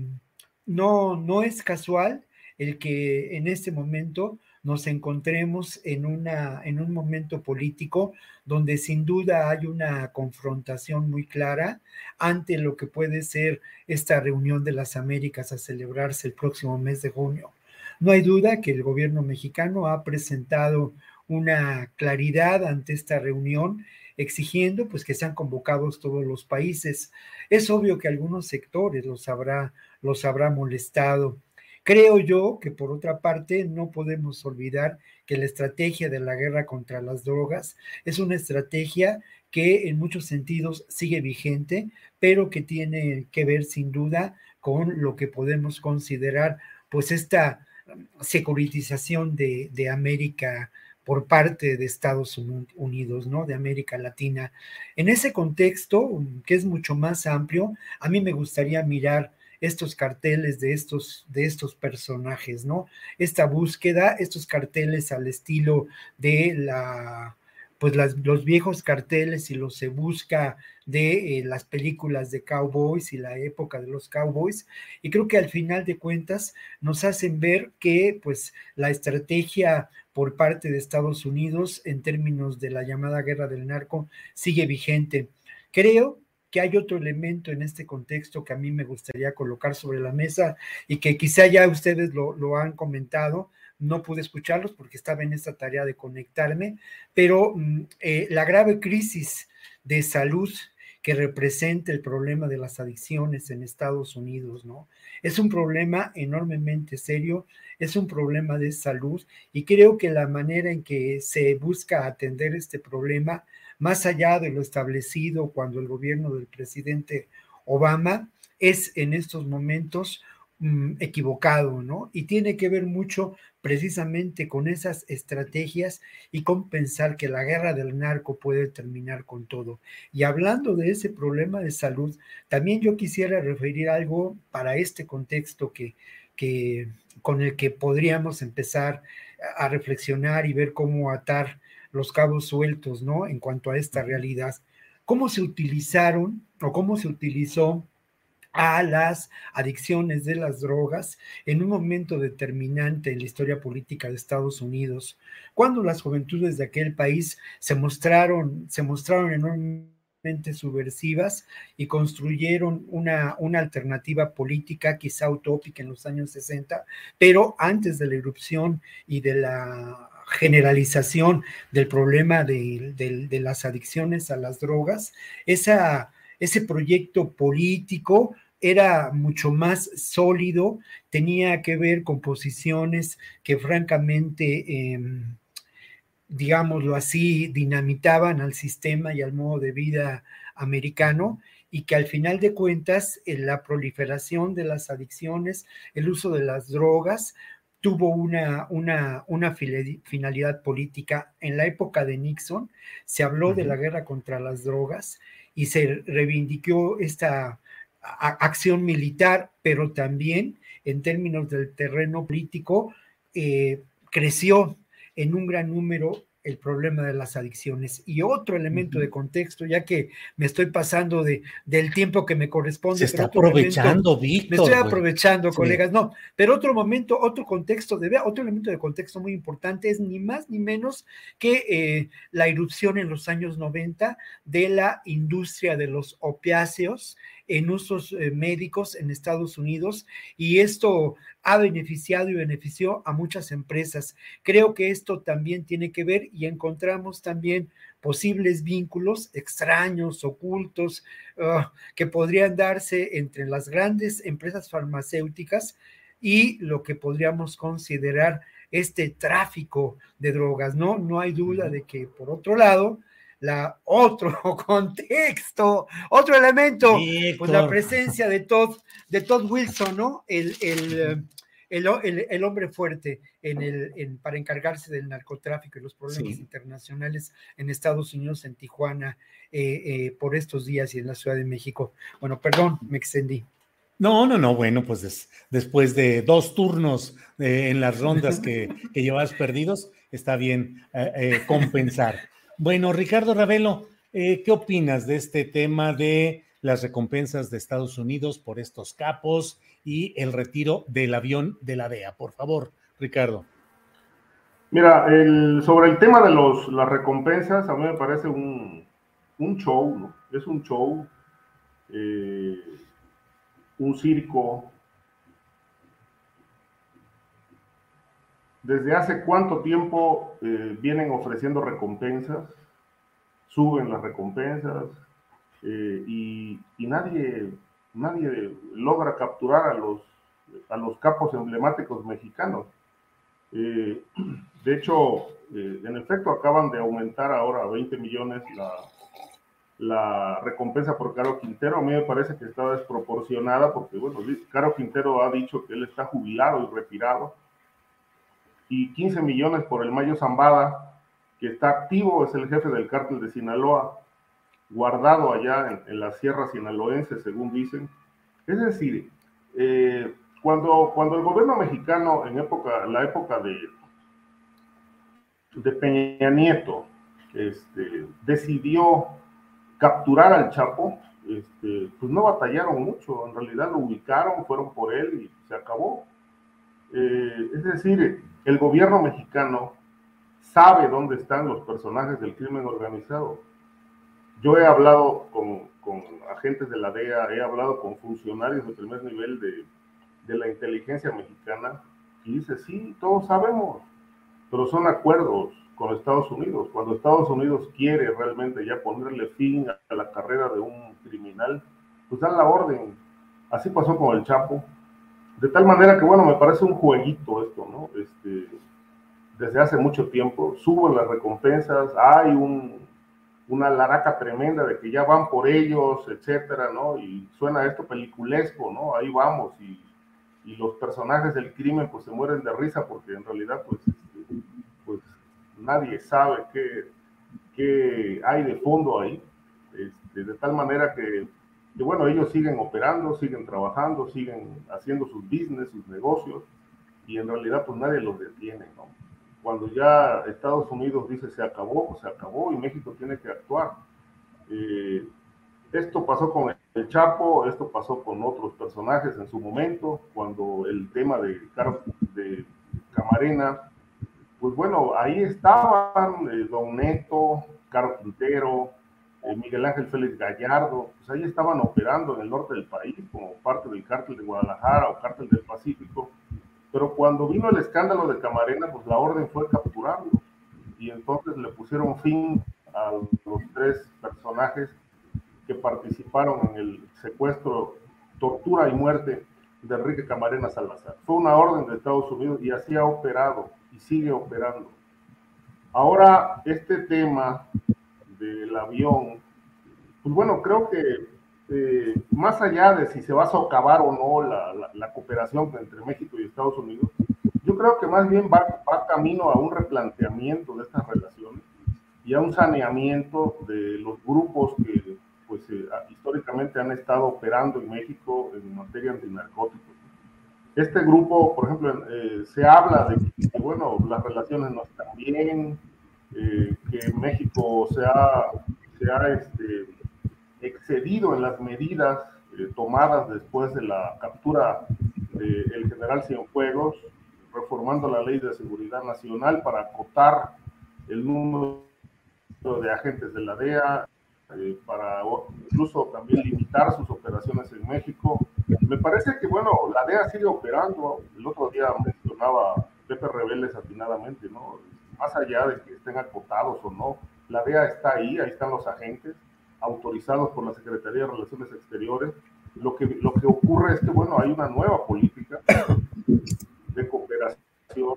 no, no es casual el que en este momento nos encontremos en, una, en un momento político donde sin duda hay una confrontación muy clara ante lo que puede ser esta reunión de las Américas a celebrarse el próximo mes de junio. No hay duda que el gobierno mexicano ha presentado una claridad ante esta reunión, exigiendo pues que sean convocados todos los países. Es obvio que algunos sectores los habrá, los habrá molestado. Creo yo que por otra parte no podemos olvidar que la estrategia de la guerra contra las drogas es una estrategia que en muchos sentidos sigue vigente, pero que tiene que ver sin duda con lo que podemos considerar pues esta securitización de, de América por parte de Estados Unidos, ¿no? De América Latina. En ese contexto, que es mucho más amplio, a mí me gustaría mirar estos carteles de estos, de estos personajes, ¿no? Esta búsqueda, estos carteles al estilo de la, pues los viejos carteles y los se busca de eh, las películas de cowboys y la época de los cowboys y creo que al final de cuentas nos hacen ver que pues la estrategia por parte de Estados Unidos en términos de la llamada guerra del narco sigue vigente. Creo que hay otro elemento en este contexto que a mí me gustaría colocar sobre la mesa y que quizá ya ustedes lo, han comentado, no pude escucharlos porque estaba en esta tarea de conectarme, pero mm, eh, la grave crisis de salud que representa el problema de las adicciones en Estados Unidos, ¿no? Es un problema enormemente serio, es un problema de salud y creo que la manera en que se busca atender este problema, más allá de lo establecido cuando el gobierno del presidente Obama, es en estos momentos mm, equivocado, ¿no? Y tiene que ver mucho precisamente con esas estrategias y con pensar que la guerra del narco puede terminar con todo. Y hablando de ese problema de salud, también yo quisiera referir algo para este contexto que, que con el que podríamos empezar a reflexionar y ver cómo atar los cabos sueltos, ¿no? En cuanto a esta realidad. ¿Cómo se utilizaron o cómo se utilizó a las adicciones de las drogas en un momento determinante en la historia política de Estados Unidos, cuando las juventudes de aquel país se mostraron, se mostraron enormemente subversivas y construyeron una, una alternativa política quizá utópica en los años 60, pero antes de la erupción y de la generalización del problema de, de las adicciones a las drogas, esa, ese proyecto político era mucho más sólido, tenía que ver con posiciones que francamente, em, digámoslo así, dinamitaban al sistema y al modo de vida americano y que al final de cuentas la proliferación de las adicciones, el uso de las drogas, tuvo una, una, una finalidad política. En la época de Nixon se habló de la guerra contra las drogas y se reivindicó esta acción militar, pero también en términos del terreno político, eh, creció en un gran número el problema de las adicciones. Y otro elemento de contexto, ya que me estoy pasando de, del tiempo que me corresponde. Se está aprovechando, Víctor. Me estoy aprovechando, colegas. No, pero otro momento, otro contexto, de, otro elemento de contexto muy importante es ni más ni menos que eh, la irrupción en los años 90 de la industria de los opiáceos en usos eh, médicos en Estados Unidos y esto ha beneficiado y benefició a muchas empresas. Creo que esto también tiene que ver y encontramos también posibles vínculos extraños, ocultos, ah, que podrían darse entre las grandes empresas farmacéuticas y lo que podríamos considerar este tráfico de drogas, ¿no? No hay duda de que, por otro lado, la otro contexto, otro elemento, pues la presencia de Todd, de Todd Wilson, ¿no? El, el, el, hombre fuerte en el, para encargarse del narcotráfico y los problemas internacionales en Estados Unidos, en Tijuana, eh, eh, por estos días y en la Ciudad de México. Bueno, perdón, me extendí. No, no, no, bueno, pues después de dos turnos eh, en las rondas que, que llevabas perdidos, está bien compensar. Bueno, Ricardo Ravelo, eh, ¿qué opinas de este tema de las recompensas de Estados Unidos por estos capos y el retiro del avión de la DEA? Por favor, Ricardo. Mira, sobre el tema de los, las recompensas, a mí me parece un, show, ¿no? Es un show, eh, un circo. ¿Desde hace cuánto tiempo eh, vienen ofreciendo recompensas? Suben las recompensas eh, y, nadie, nadie logra capturar a los, a los capos emblemáticos mexicanos. Eh, de hecho, en efecto, acaban de aumentar ahora a 20 millones la, la recompensa por Caro Quintero. A mí me parece que está desproporcionada porque, bueno, Caro Quintero ha dicho que él está jubilado y retirado y 15 millones por el Mayo Zambada, que está activo, es el jefe del cártel de Sinaloa, guardado allá en, la sierra sinaloense, según dicen. Es decir, eh, cuando, cuando el gobierno mexicano, en época, la época de, de Peña Nieto, este, decidió capturar al Chapo, este, pues no batallaron mucho, en realidad lo ubicaron, fueron por él y se acabó. Eh, es decir, el gobierno mexicano sabe dónde están los personajes del crimen organizado. Yo he hablado con, agentes de la DEA, he hablado con funcionarios de primer nivel de, de la inteligencia mexicana y dice, sí, todos sabemos, pero son acuerdos con Estados Unidos. Cuando Estados Unidos quiere realmente ya ponerle fin a la carrera de un criminal, pues dan la orden. Así pasó con el Chapo, de tal manera que, bueno, me parece un jueguito esto, ¿no? Este, desde hace mucho tiempo, suben las recompensas, hay un, una laraca tremenda de que ya van por ellos, etcétera, ¿no? Y suena esto peliculesco, ¿no? Ahí vamos y, y los personajes del crimen pues se mueren de risa porque en realidad pues, este, pues nadie sabe qué, qué hay de fondo ahí, este, de tal manera que y bueno, ellos siguen operando, siguen trabajando, siguen haciendo sus business, sus negocios, y en realidad pues nadie los detiene, ¿no? Cuando ya Estados Unidos dice se acabó, pues se acabó y México tiene que actuar. Eh, esto pasó con el Chapo, esto pasó con otros personajes en su momento, cuando el tema de, de Camarena, pues bueno, ahí estaban eh, Don Neto, Caro Quintero, eh, Miguel Ángel Félix Gallardo, pues ahí estaban operando en el norte del país como parte del cártel de Guadalajara o cártel del Pacífico, pero cuando vino el escándalo de Camarena, pues la orden fue capturarlo y entonces le pusieron fin a los tres personajes que participaron en el secuestro, tortura y muerte de Enrique Camarena Salazar. Fue una orden de Estados Unidos y así ha operado y sigue operando. Ahora, este tema del avión, pues bueno, creo que eh, más allá de si se va a socavar o no la, cooperación entre México y Estados Unidos, yo creo que más bien va, va camino a un replanteamiento de estas relaciones y a un saneamiento de los grupos que pues eh, históricamente han estado operando en México en materia antinarcóticos. Este grupo, por ejemplo, eh, se habla de que, bueno, las relaciones no están bien, que México se ha, este, excedido en las medidas tomadas después de la captura del general Cienfuegos, reformando la ley de seguridad nacional para acotar el número de agentes de la DEA, eh, para incluso también limitar sus operaciones en México. Me parece que, bueno, la DEA sigue operando. El otro día mencionaba Pepe Rebeles atinadamente, ¿no? Más allá de que estén acotados o no, la DEA está ahí, ahí están los agentes autorizados por la Secretaría de Relaciones Exteriores. Lo que, lo que ocurre es que, bueno, hay una nueva política de cooperación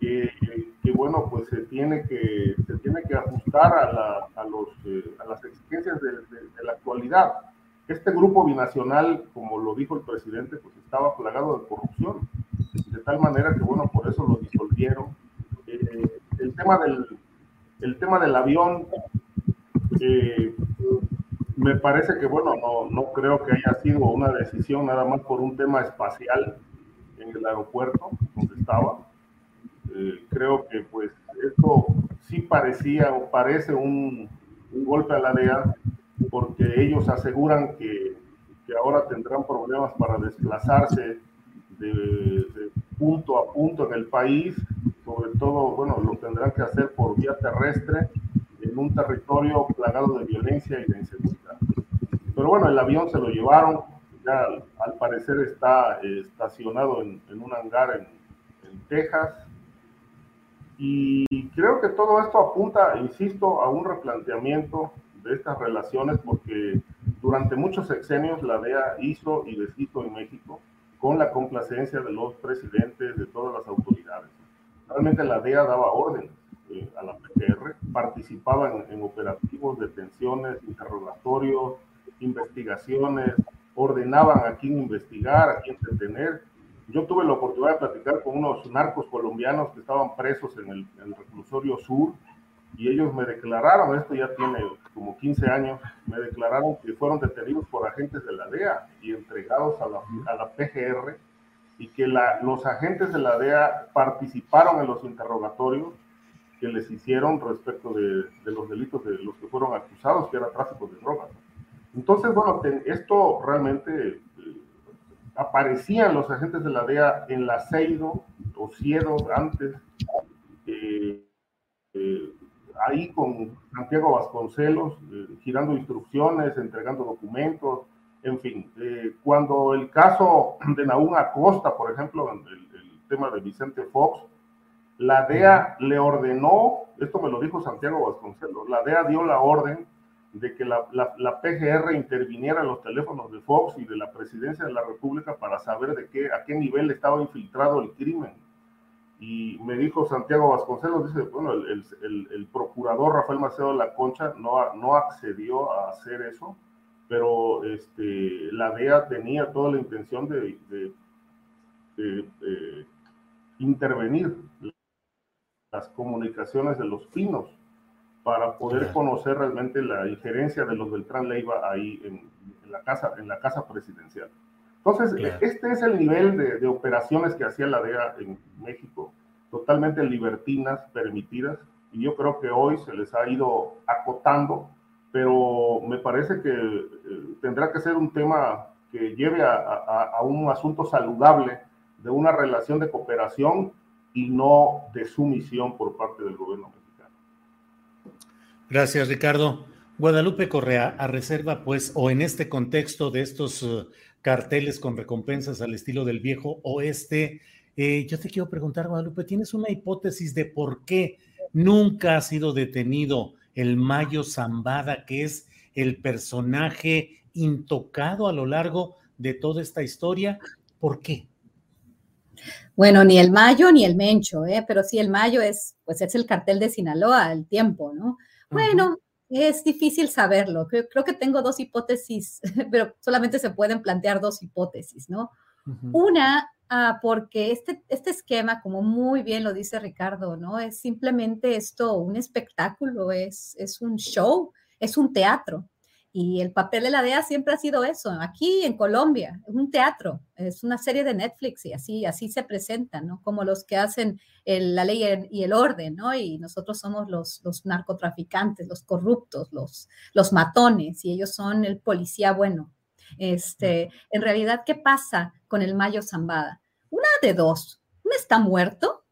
que, bueno, pues se tiene que, se tiene que ajustar a, la, a, los, eh, a las exigencias de, la actualidad. Este grupo binacional, como lo dijo el presidente, pues estaba plagado de corrupción, de tal manera que, bueno, por eso lo disolvieron. Eh, el, tema del, el tema del avión, eh, me parece que, bueno, no, no creo que haya sido una decisión nada más por un tema espacial en el aeropuerto donde estaba. Eh, creo que pues esto sí parecía o parece un, golpe a la DEA porque ellos aseguran que, que, ahora tendrán problemas para desplazarse de, punto a punto en el país, sobre todo, bueno, lo tendrán que hacer por vía terrestre en un territorio plagado de violencia y de inseguridad. Pero bueno, el avión se lo llevaron, ya al parecer está eh, estacionado en, en, un hangar en, en Texas, y creo que todo esto apunta, insisto, a un replanteamiento de estas relaciones porque durante muchos sexenios la DEA hizo y deshizo en México con la complacencia de los presidentes, de todas las autoridades. Realmente la DEA daba órdenes eh, a la PGR, participaba en, en operativos, detenciones, interrogatorios, investigaciones, ordenaban a quién investigar, a quién detener, yo tuve la oportunidad de platicar con unos narcos colombianos que estaban presos en el, reclusorio sur y ellos me declararon, esto ya tiene como 15 años, me declararon que fueron detenidos por agentes de la DEA y entregados a la, a la PGR y que la, los agentes de la DEA participaron en los interrogatorios que les hicieron respecto de, de, los delitos de los que fueron acusados, que era tráfico de drogas. Entonces, bueno, esto realmente aparecían los agentes de la DEA en la Ceido o Ciedo antes, eh, eh, ahí con Santiago Vasconcelos, eh, girando instrucciones, entregando documentos, en fin. cuando el caso de Naúm Acosta, por ejemplo, el, tema de Vicente Fox, la DEA le ordenó, esto me lo dijo Santiago Vasconcelos, la DEA dio la orden de que la, PGR interviniera en los teléfonos de Fox y de la presidencia de la República para saber de qué, a qué nivel estaba infiltrado el crimen. Y me dijo Santiago Vasconcelos, dice, bueno, el, procurador Rafael Macedo de la Concha no accedió a hacer eso, pero este, la DEA tenía toda la intención de, de, de intervenir las comunicaciones de los pinos para poder conocer realmente la injerencia de los Beltrán Leiva ahí en, la, casa, en la casa presidencial. Entonces, este es el nivel de, de, operaciones que hacía la DEA en México, totalmente libertinas, permitidas, y yo creo que hoy se les ha ido acotando, pero me parece que eh, tendrá que ser un tema que lleve a, a, un asunto saludable de una relación de cooperación y no de sumisión por parte del gobierno Gracias, Ricardo. Guadalupe Correa, a reserva, pues, o en este contexto de estos uh, carteles con recompensas al estilo del viejo oeste, eh, yo te quiero preguntar, Guadalupe, ¿tienes una hipótesis de por qué nunca ha sido detenido el Mayo Zambada, que es el personaje intocado a lo largo de toda esta historia? ¿Por qué? Bueno, ni el Mayo ni el Mencho, ¿eh? pero sí el Mayo es, pues es el cartel de Sinaloa, el tiempo, ¿no? Bueno, es difícil saberlo. Creo, que tengo dos hipótesis, pero solamente se pueden plantear dos hipótesis, ¿no? Una, ah, porque este, este esquema, como muy bien lo dice Ricardo, ¿no? Es simplemente esto, un espectáculo, es, es un show, es un teatro. Y el papel de la DEA siempre ha sido eso. Aquí en Colombia, es un teatro, es una serie de Netflix y así, así se presentan, ¿no? Como los que hacen la ley y el orden, ¿no? Y nosotros somos los, los narcotraficantes, los corruptos, los, los matones, y ellos son el policía bueno. Este, en realidad, ¿qué pasa con el Mayo Zambada? Una de dos. Uno está muerto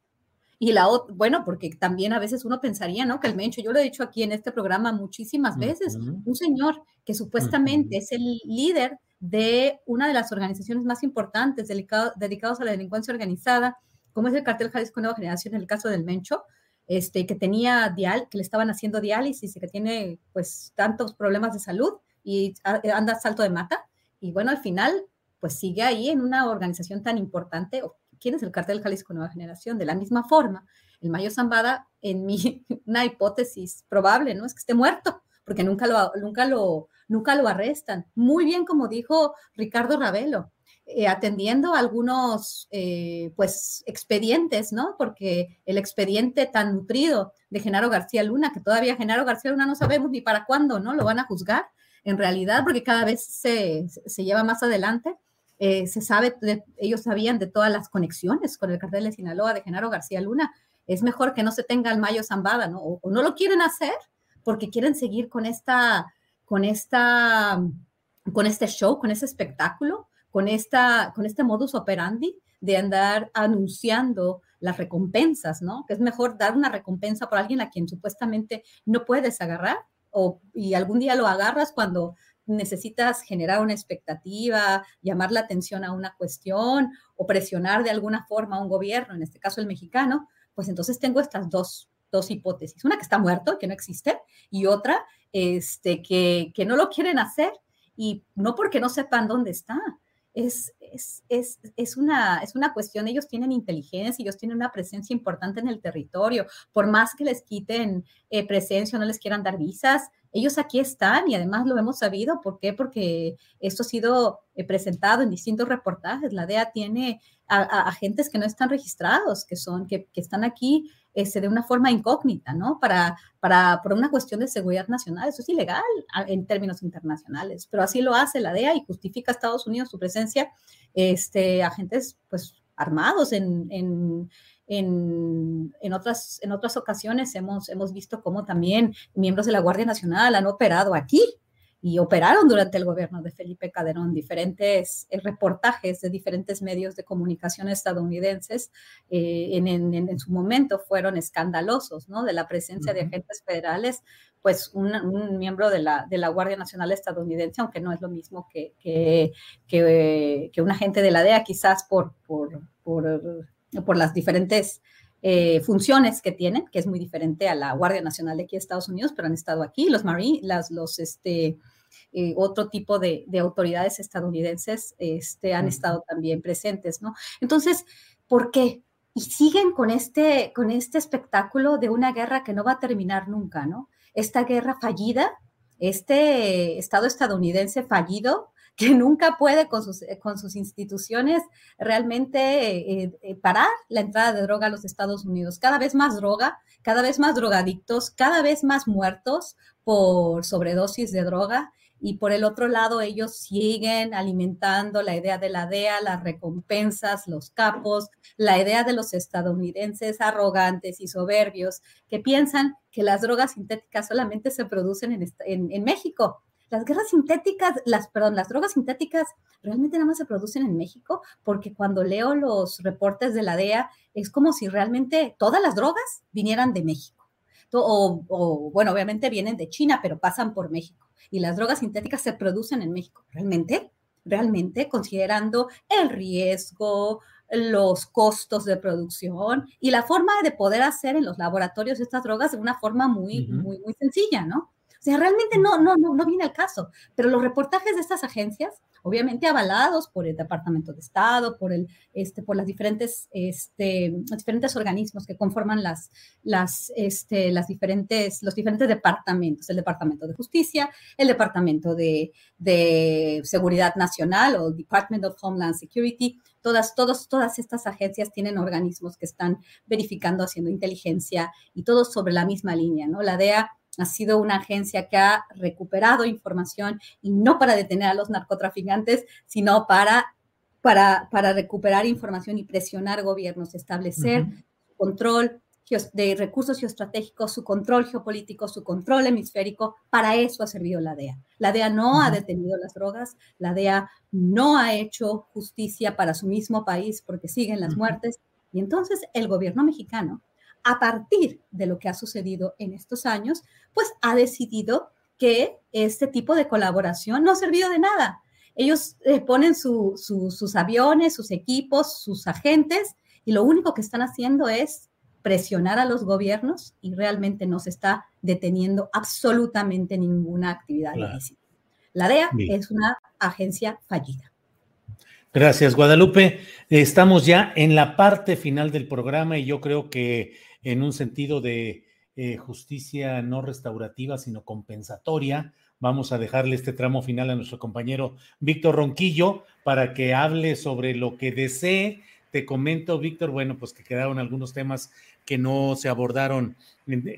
y la otra, bueno, porque también a veces uno pensaría, ¿no? Que el Mencho, yo lo he dicho aquí en este programa muchísimas veces, un señor que supuestamente es el líder de una de las organizaciones más importantes dedicados a la delincuencia organizada, como es el cartel Jalisco Nueva Generación, en el caso del Mencho, este, que tenía dial, que le estaban haciendo diálisis y que tiene pues tantos problemas de salud y anda salto de mata. Y bueno, al final, pues sigue ahí en una organización tan importante, ¿Quién es el cartel Jalisco Nueva Generación? De la misma forma, el Mayo Zambada, en mi, una hipótesis probable, ¿no? Es que esté muerto, porque nunca lo, nunca lo, nunca lo arrestan. Muy bien, como dijo Ricardo Ravelo, eh, atendiendo algunos, eh, pues, expedientes, ¿no? Porque el expediente tan nutrido de Genaro García Luna, que todavía Genaro García Luna no sabemos ni para cuándo, ¿no? Lo van a juzgar, en realidad, porque cada vez se, se lleva más adelante eh, se sabe, ellos sabían de todas las conexiones con el cartel de Sinaloa de Genaro García Luna. Es mejor que no se tenga el Mayo Zambada, ¿no? O, no lo quieren hacer porque quieren seguir con esta, con esta, con este show, con ese espectáculo, con esta, con este modus operandi de andar anunciando las recompensas, ¿no? Que es mejor dar una recompensa por alguien a quien supuestamente no puedes agarrar o, y algún día lo agarras cuando necesitas generar una expectativa, llamar la atención a una cuestión o presionar de alguna forma a un gobierno, en este caso el mexicano, pues entonces tengo estas dos, dos hipótesis. Una que está muerto, que no existe, y otra este, que, que no lo quieren hacer y no porque no sepan dónde está, es, es, es, una, es una cuestión, ellos tienen inteligencia, ellos tienen una presencia importante en el territorio, por más que les quiten eh, presencia o no les quieran dar visas, ellos aquí están y además lo hemos sabido. ¿Por qué? Porque esto ha sido eh, presentado en distintos reportajes. La DEA tiene agentes que no están registrados, que son, que, que están aquí este, de una forma incógnita, ¿no? Para, para, por una cuestión de seguridad nacional. Eso es ilegal en términos internacionales, pero así lo hace la DEA y justifica a Estados Unidos su presencia, este, agentes, pues, armados en, en en, en, otras, en otras ocasiones hemos, hemos visto cómo también miembros de la Guardia Nacional han operado aquí y operaron durante el gobierno de Felipe Calderón diferentes eh, reportajes de diferentes medios de comunicación estadounidenses eh, en, en, en, su momento fueron escandalosos, ¿no? De la presencia de agentes federales, pues un, un, miembro de la, de la Guardia Nacional estadounidense, aunque no es lo mismo que, que, que, que un agente de la DEA, quizás por, por, por por las diferentes eh, funciones que tienen, que es muy diferente a la Guardia Nacional de aquí de Estados Unidos, pero han estado aquí, los Marines, las, los, este, eh, otro tipo de, de, autoridades estadounidenses este, han estado también presentes, ¿no? Entonces, ¿por qué? Y siguen con este, con este espectáculo de una guerra que no va a terminar nunca, ¿no? Esta guerra fallida, este Estado estadounidense fallido, que nunca puede con sus, eh, con sus instituciones realmente eh, eh, parar la entrada de droga a los Estados Unidos. Cada vez más droga, cada vez más drogadictos, cada vez más muertos por sobredosis de droga. Y por el otro lado, ellos siguen alimentando la idea de la DEA, las recompensas, los capos, la idea de los estadounidenses arrogantes y soberbios que piensan que las drogas sintéticas solamente se producen en, México las guerras sintéticas, las, perdón, las drogas sintéticas realmente nada más se producen en México, porque cuando leo los reportes de la DEA, es como si realmente todas las drogas vinieran de México. O, o, bueno, obviamente vienen de China, pero pasan por México. Y las drogas sintéticas se producen en México. ¿Realmente? Realmente, considerando el riesgo, los costos de producción y la forma de poder hacer en los laboratorios estas drogas de una forma muy, uh -huh. muy, muy sencilla, ¿no? O sea, realmente no, no, no, no viene al caso, pero los reportajes de estas agencias, obviamente avalados por el Departamento de Estado, por, el, este, por las diferentes, este, los diferentes organismos que conforman las, las, este, las diferentes, los diferentes departamentos, el Departamento de Justicia, el Departamento de, de Seguridad Nacional o Department of Homeland Security, todas, todos, todas estas agencias tienen organismos que están verificando, haciendo inteligencia y todos sobre la misma línea, ¿no? La DEA ha sido una agencia que ha recuperado información y no para detener a los narcotraficantes, sino para, para, para recuperar información y presionar gobiernos, establecer control de recursos geoestratégicos, su control geopolítico, su control hemisférico. Para eso ha servido la DEA. La DEA no ha detenido las drogas, la DEA no ha hecho justicia para su mismo país porque siguen las muertes. Y entonces el gobierno mexicano a partir de lo que ha sucedido en estos años, pues ha decidido que este tipo de colaboración no ha servido de nada. Ellos eh, ponen sus aviones, sus equipos, sus agentes, y lo único que están haciendo es presionar a los gobiernos y realmente no se está deteniendo absolutamente ninguna actividad ilícita. La DEA es una agencia fallida. Gracias, Guadalupe. Estamos ya en la parte final del programa y yo creo que en un sentido de eh, justicia no restaurativa, sino compensatoria. Vamos a dejarle este tramo final a nuestro compañero Víctor Ronquillo para que hable sobre lo que desee. Te comento, Víctor, bueno, pues que quedaron algunos temas que no se abordaron,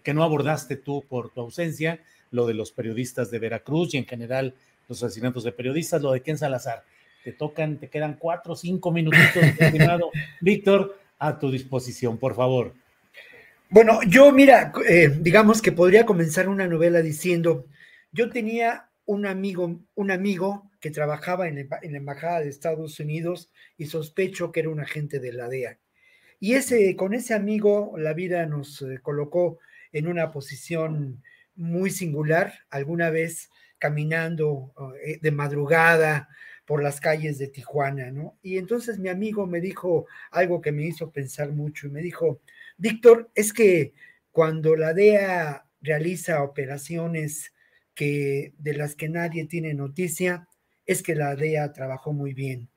que no abordaste tú por tu ausencia, lo de los periodistas de Veracruz y en general los asesinatos de periodistas, lo de Ken Salazar. Te tocan, te quedan cuatro o cinco minutitos, estimado Víctor, a tu disposición, por favor. Bueno, yo mira, eh, digamos que podría comenzar una novela diciendo, yo tenía un amigo, un amigo que trabajaba en, la embajada de Estados Unidos y sospecho que era un agente de la DEA. Y ese, con ese amigo la vida nos eh, colocó en una posición muy singular, alguna vez caminando eh, de madrugada por las calles de Tijuana, ¿no? Y entonces mi amigo me dijo algo que me hizo pensar mucho y me dijo, Víctor, es que cuando la DEA realiza operaciones que, de las que nadie tiene noticia, es que la DEA trabajó muy bien.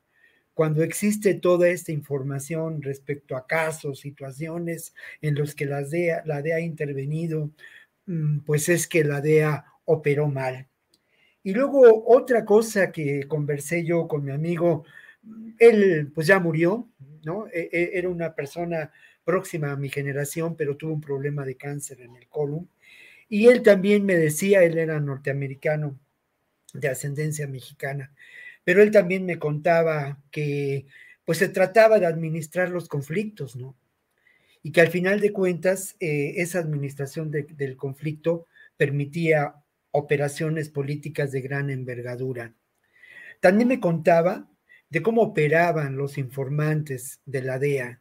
Cuando existe toda esta información respecto a casos, situaciones en los que la DEA, la DEA ha intervenido, mm, pues es que la DEA operó mal. Y luego otra cosa que conversé yo con mi amigo, él pues ya murió, ¿no? E, e, era una persona próxima a mi generación, pero tuvo un problema de cáncer en el colon. Y él también me decía, él era norteamericano de ascendencia mexicana, pero él también me contaba que pues se trataba de administrar los conflictos, ¿no? Y que al final de cuentas eh, esa administración del conflicto permitía operaciones políticas de gran envergadura. También me contaba de cómo operaban los informantes de la DEA,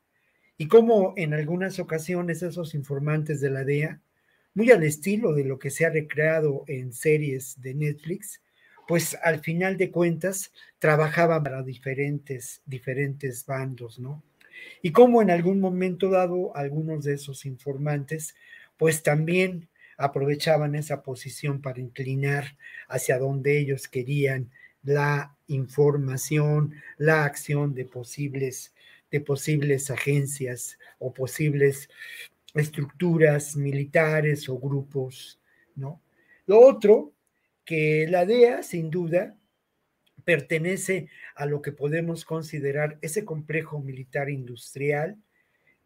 y cómo en algunas ocasiones esos informantes de la DEA, muy al estilo de lo que se ha recreado en series de Netflix, pues al final de cuentas trabajaban para diferentes, diferentes bandos, ¿no? Y cómo en algún momento dado algunos de esos informantes, pues también aprovechaban esa posición para inclinar hacia donde ellos querían la información, la acción de posibles de posibles agencias o posibles estructuras militares o grupos, ¿no? Lo otro, que la DEA, sin duda, pertenece a lo que podemos considerar ese complejo militar industrial,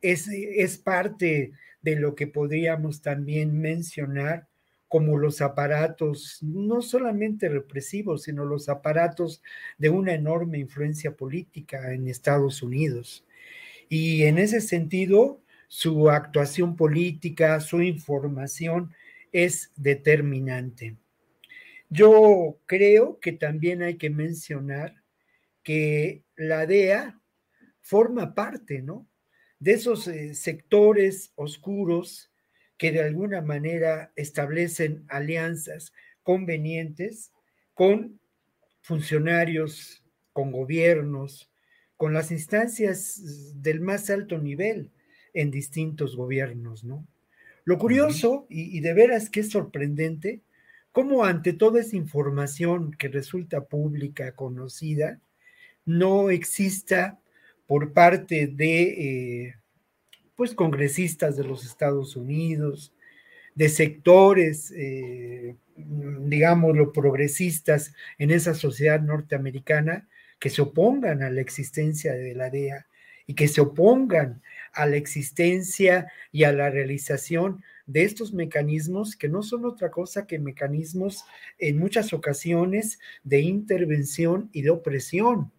es, es parte de lo que podríamos también mencionar como los aparatos, no solamente represivos, sino los aparatos de una enorme influencia política en Estados Unidos. Y en ese sentido, su actuación política, su información es determinante. Yo creo que también hay que mencionar que la DEA forma parte, ¿no? De esos eh, sectores oscuros que de alguna manera establecen alianzas convenientes con funcionarios, con gobiernos, con las instancias del más alto nivel en distintos gobiernos, ¿no? Lo curioso, y, de veras que es sorprendente, cómo ante toda esa información que resulta pública, conocida, no exista por parte de eh, pues congresistas de los Estados Unidos, de sectores, eh, digámoslo, progresistas en esa sociedad norteamericana que se opongan a la existencia de la DEA y que se opongan a la existencia y a la realización de estos mecanismos que no son otra cosa que mecanismos en muchas ocasiones de intervención y de opresión.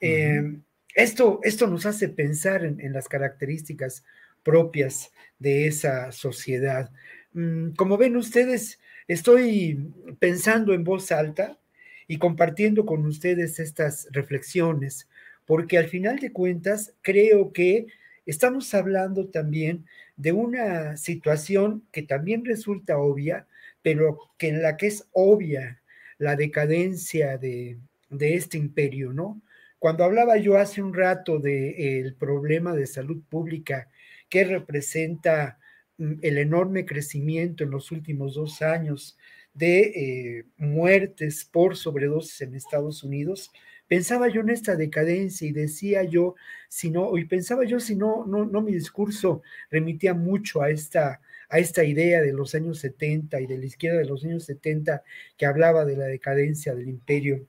Eh, esto, esto nos hace pensar en, las características propias de esa sociedad. Mm, como ven ustedes, estoy pensando en voz alta y compartiendo con ustedes estas reflexiones, porque al final de cuentas creo que estamos hablando también de una situación que también resulta obvia, pero que en la que es obvia la decadencia de, de este imperio, ¿no? Cuando hablaba yo hace un rato del problema de salud pública que representa mm, el enorme crecimiento en los últimos dos años de eh, muertes por sobredosis en Estados Unidos, pensaba yo en esta decadencia y decía yo, si no, y pensaba yo si no, no, no mi discurso remitía mucho a esta, a esta idea de los años 70 y de la izquierda de los años 70 que hablaba de la decadencia del imperio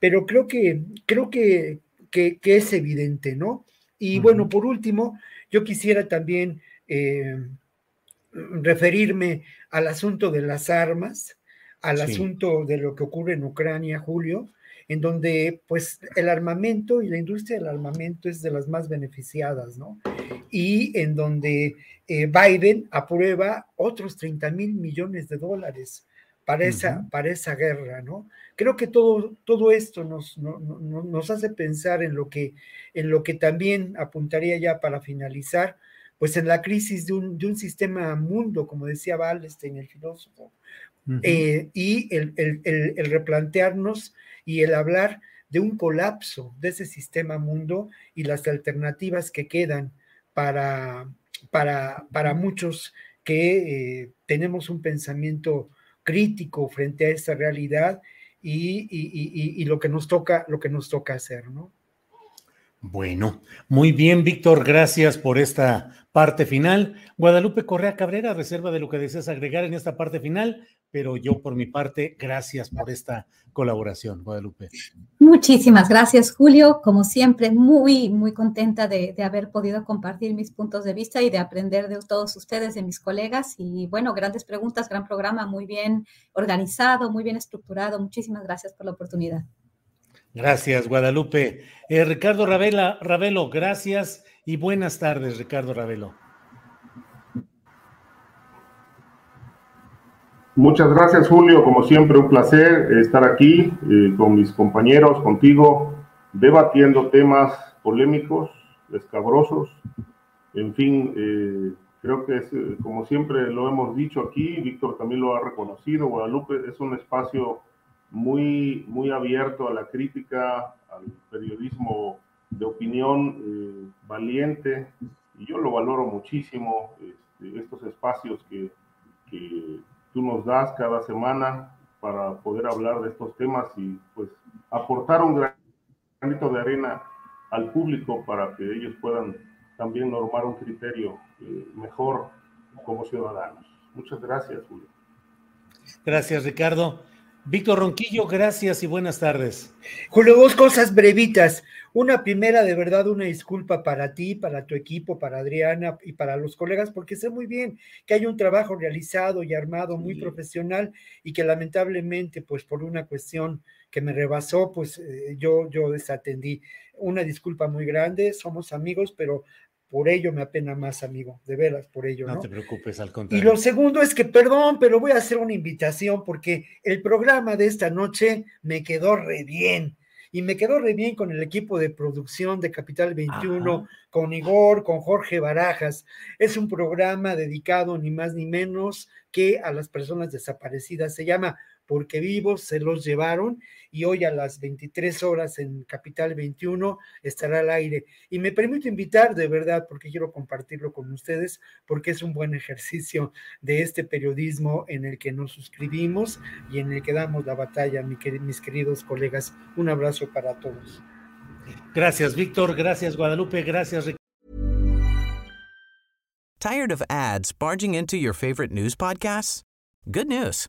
pero creo que, creo que, que, es evidente, ¿no? Y bueno, por último, yo quisiera también eh, referirme al asunto de las armas, al asunto de lo que ocurre en Ucrania, Julio, en donde pues el armamento y la industria del armamento es de las más beneficiadas, ¿no? Y en donde eh, Biden aprueba otros 30 mil millones de dólares para esa, para esa guerra, ¿no? Creo que todo, todo esto nos, nos hace pensar en lo, que, en lo que también apuntaría ya para finalizar, pues en la crisis de un, de un sistema mundo, como decía Wallenstein, el filósofo, eh, y el, el, el, replantearnos y el hablar de un colapso de ese sistema mundo y las alternativas que quedan para, para, para muchos que eh, tenemos un pensamiento crítico frente a esta realidad y, lo que nos toca, lo que nos toca hacer, ¿no? Bueno, muy bien, Víctor, gracias por esta parte final. Guadalupe Correa Cabrera, reserva de lo que deseas agregar en esta parte final, pero yo por mi parte, gracias por esta colaboración, Guadalupe. Muchísimas gracias, Julio. Como siempre, muy, muy contenta de, haber podido compartir mis puntos de vista y de aprender de todos ustedes, de mis colegas. Y bueno, grandes preguntas, gran programa, muy bien organizado, muy bien estructurado. Muchísimas gracias por la oportunidad. Gracias, Guadalupe. Eh, Ricardo Ravela, Ravelo, gracias y buenas tardes, Ricardo Ravelo. Muchas gracias, Julio. Como siempre, un placer estar aquí eh, con mis compañeros, contigo, debatiendo temas polémicos, escabrosos. En fin, eh, creo que es, eh, como siempre lo hemos dicho aquí, Víctor también lo ha reconocido, Guadalupe es un espacio muy, muy abierto a la crítica, al periodismo de opinión valiente, y yo lo valoro muchísimo, este, estos espacios que, que tú nos das cada semana para poder hablar de estos temas y pues aportar un granito de arena al público para que ellos puedan también normar un criterio eh, mejor como ciudadanos. Muchas gracias, Julio. Gracias, Ricardo. Víctor Ronquillo, gracias y buenas tardes. Julio, dos cosas brevitas. Una primera, de verdad, una disculpa para ti, para tu equipo, para Adriana y para los colegas, porque sé muy bien que hay un trabajo realizado y armado muy profesional y que lamentablemente, pues por una cuestión que me rebasó, pues eh, yo, yo desatendí. Una disculpa muy grande, somos amigos, pero por ello me apena más, amigo, de veras, por ello. No, te preocupes, al contrario. Y lo segundo es que, perdón, pero voy a hacer una invitación porque el programa de esta noche me quedó re bien. Y me quedó re bien con el equipo de producción de Capital 21, con Igor, con Jorge Barajas. Es un programa dedicado ni más ni menos que a las personas desaparecidas. Se llama porque vivos se los llevaron y hoy a las 23 horas en Capital 21 estará al aire. Y me permito invitar de verdad, porque quiero compartirlo con ustedes, porque es un buen ejercicio de este periodismo en el que nos suscribimos y en el que damos la batalla, mis queridos colegas. Un abrazo para todos. Gracias, Víctor. Gracias, Guadalupe. Gracias, Ricardo. Tired of ads barging into your favorite news podcasts? Good news.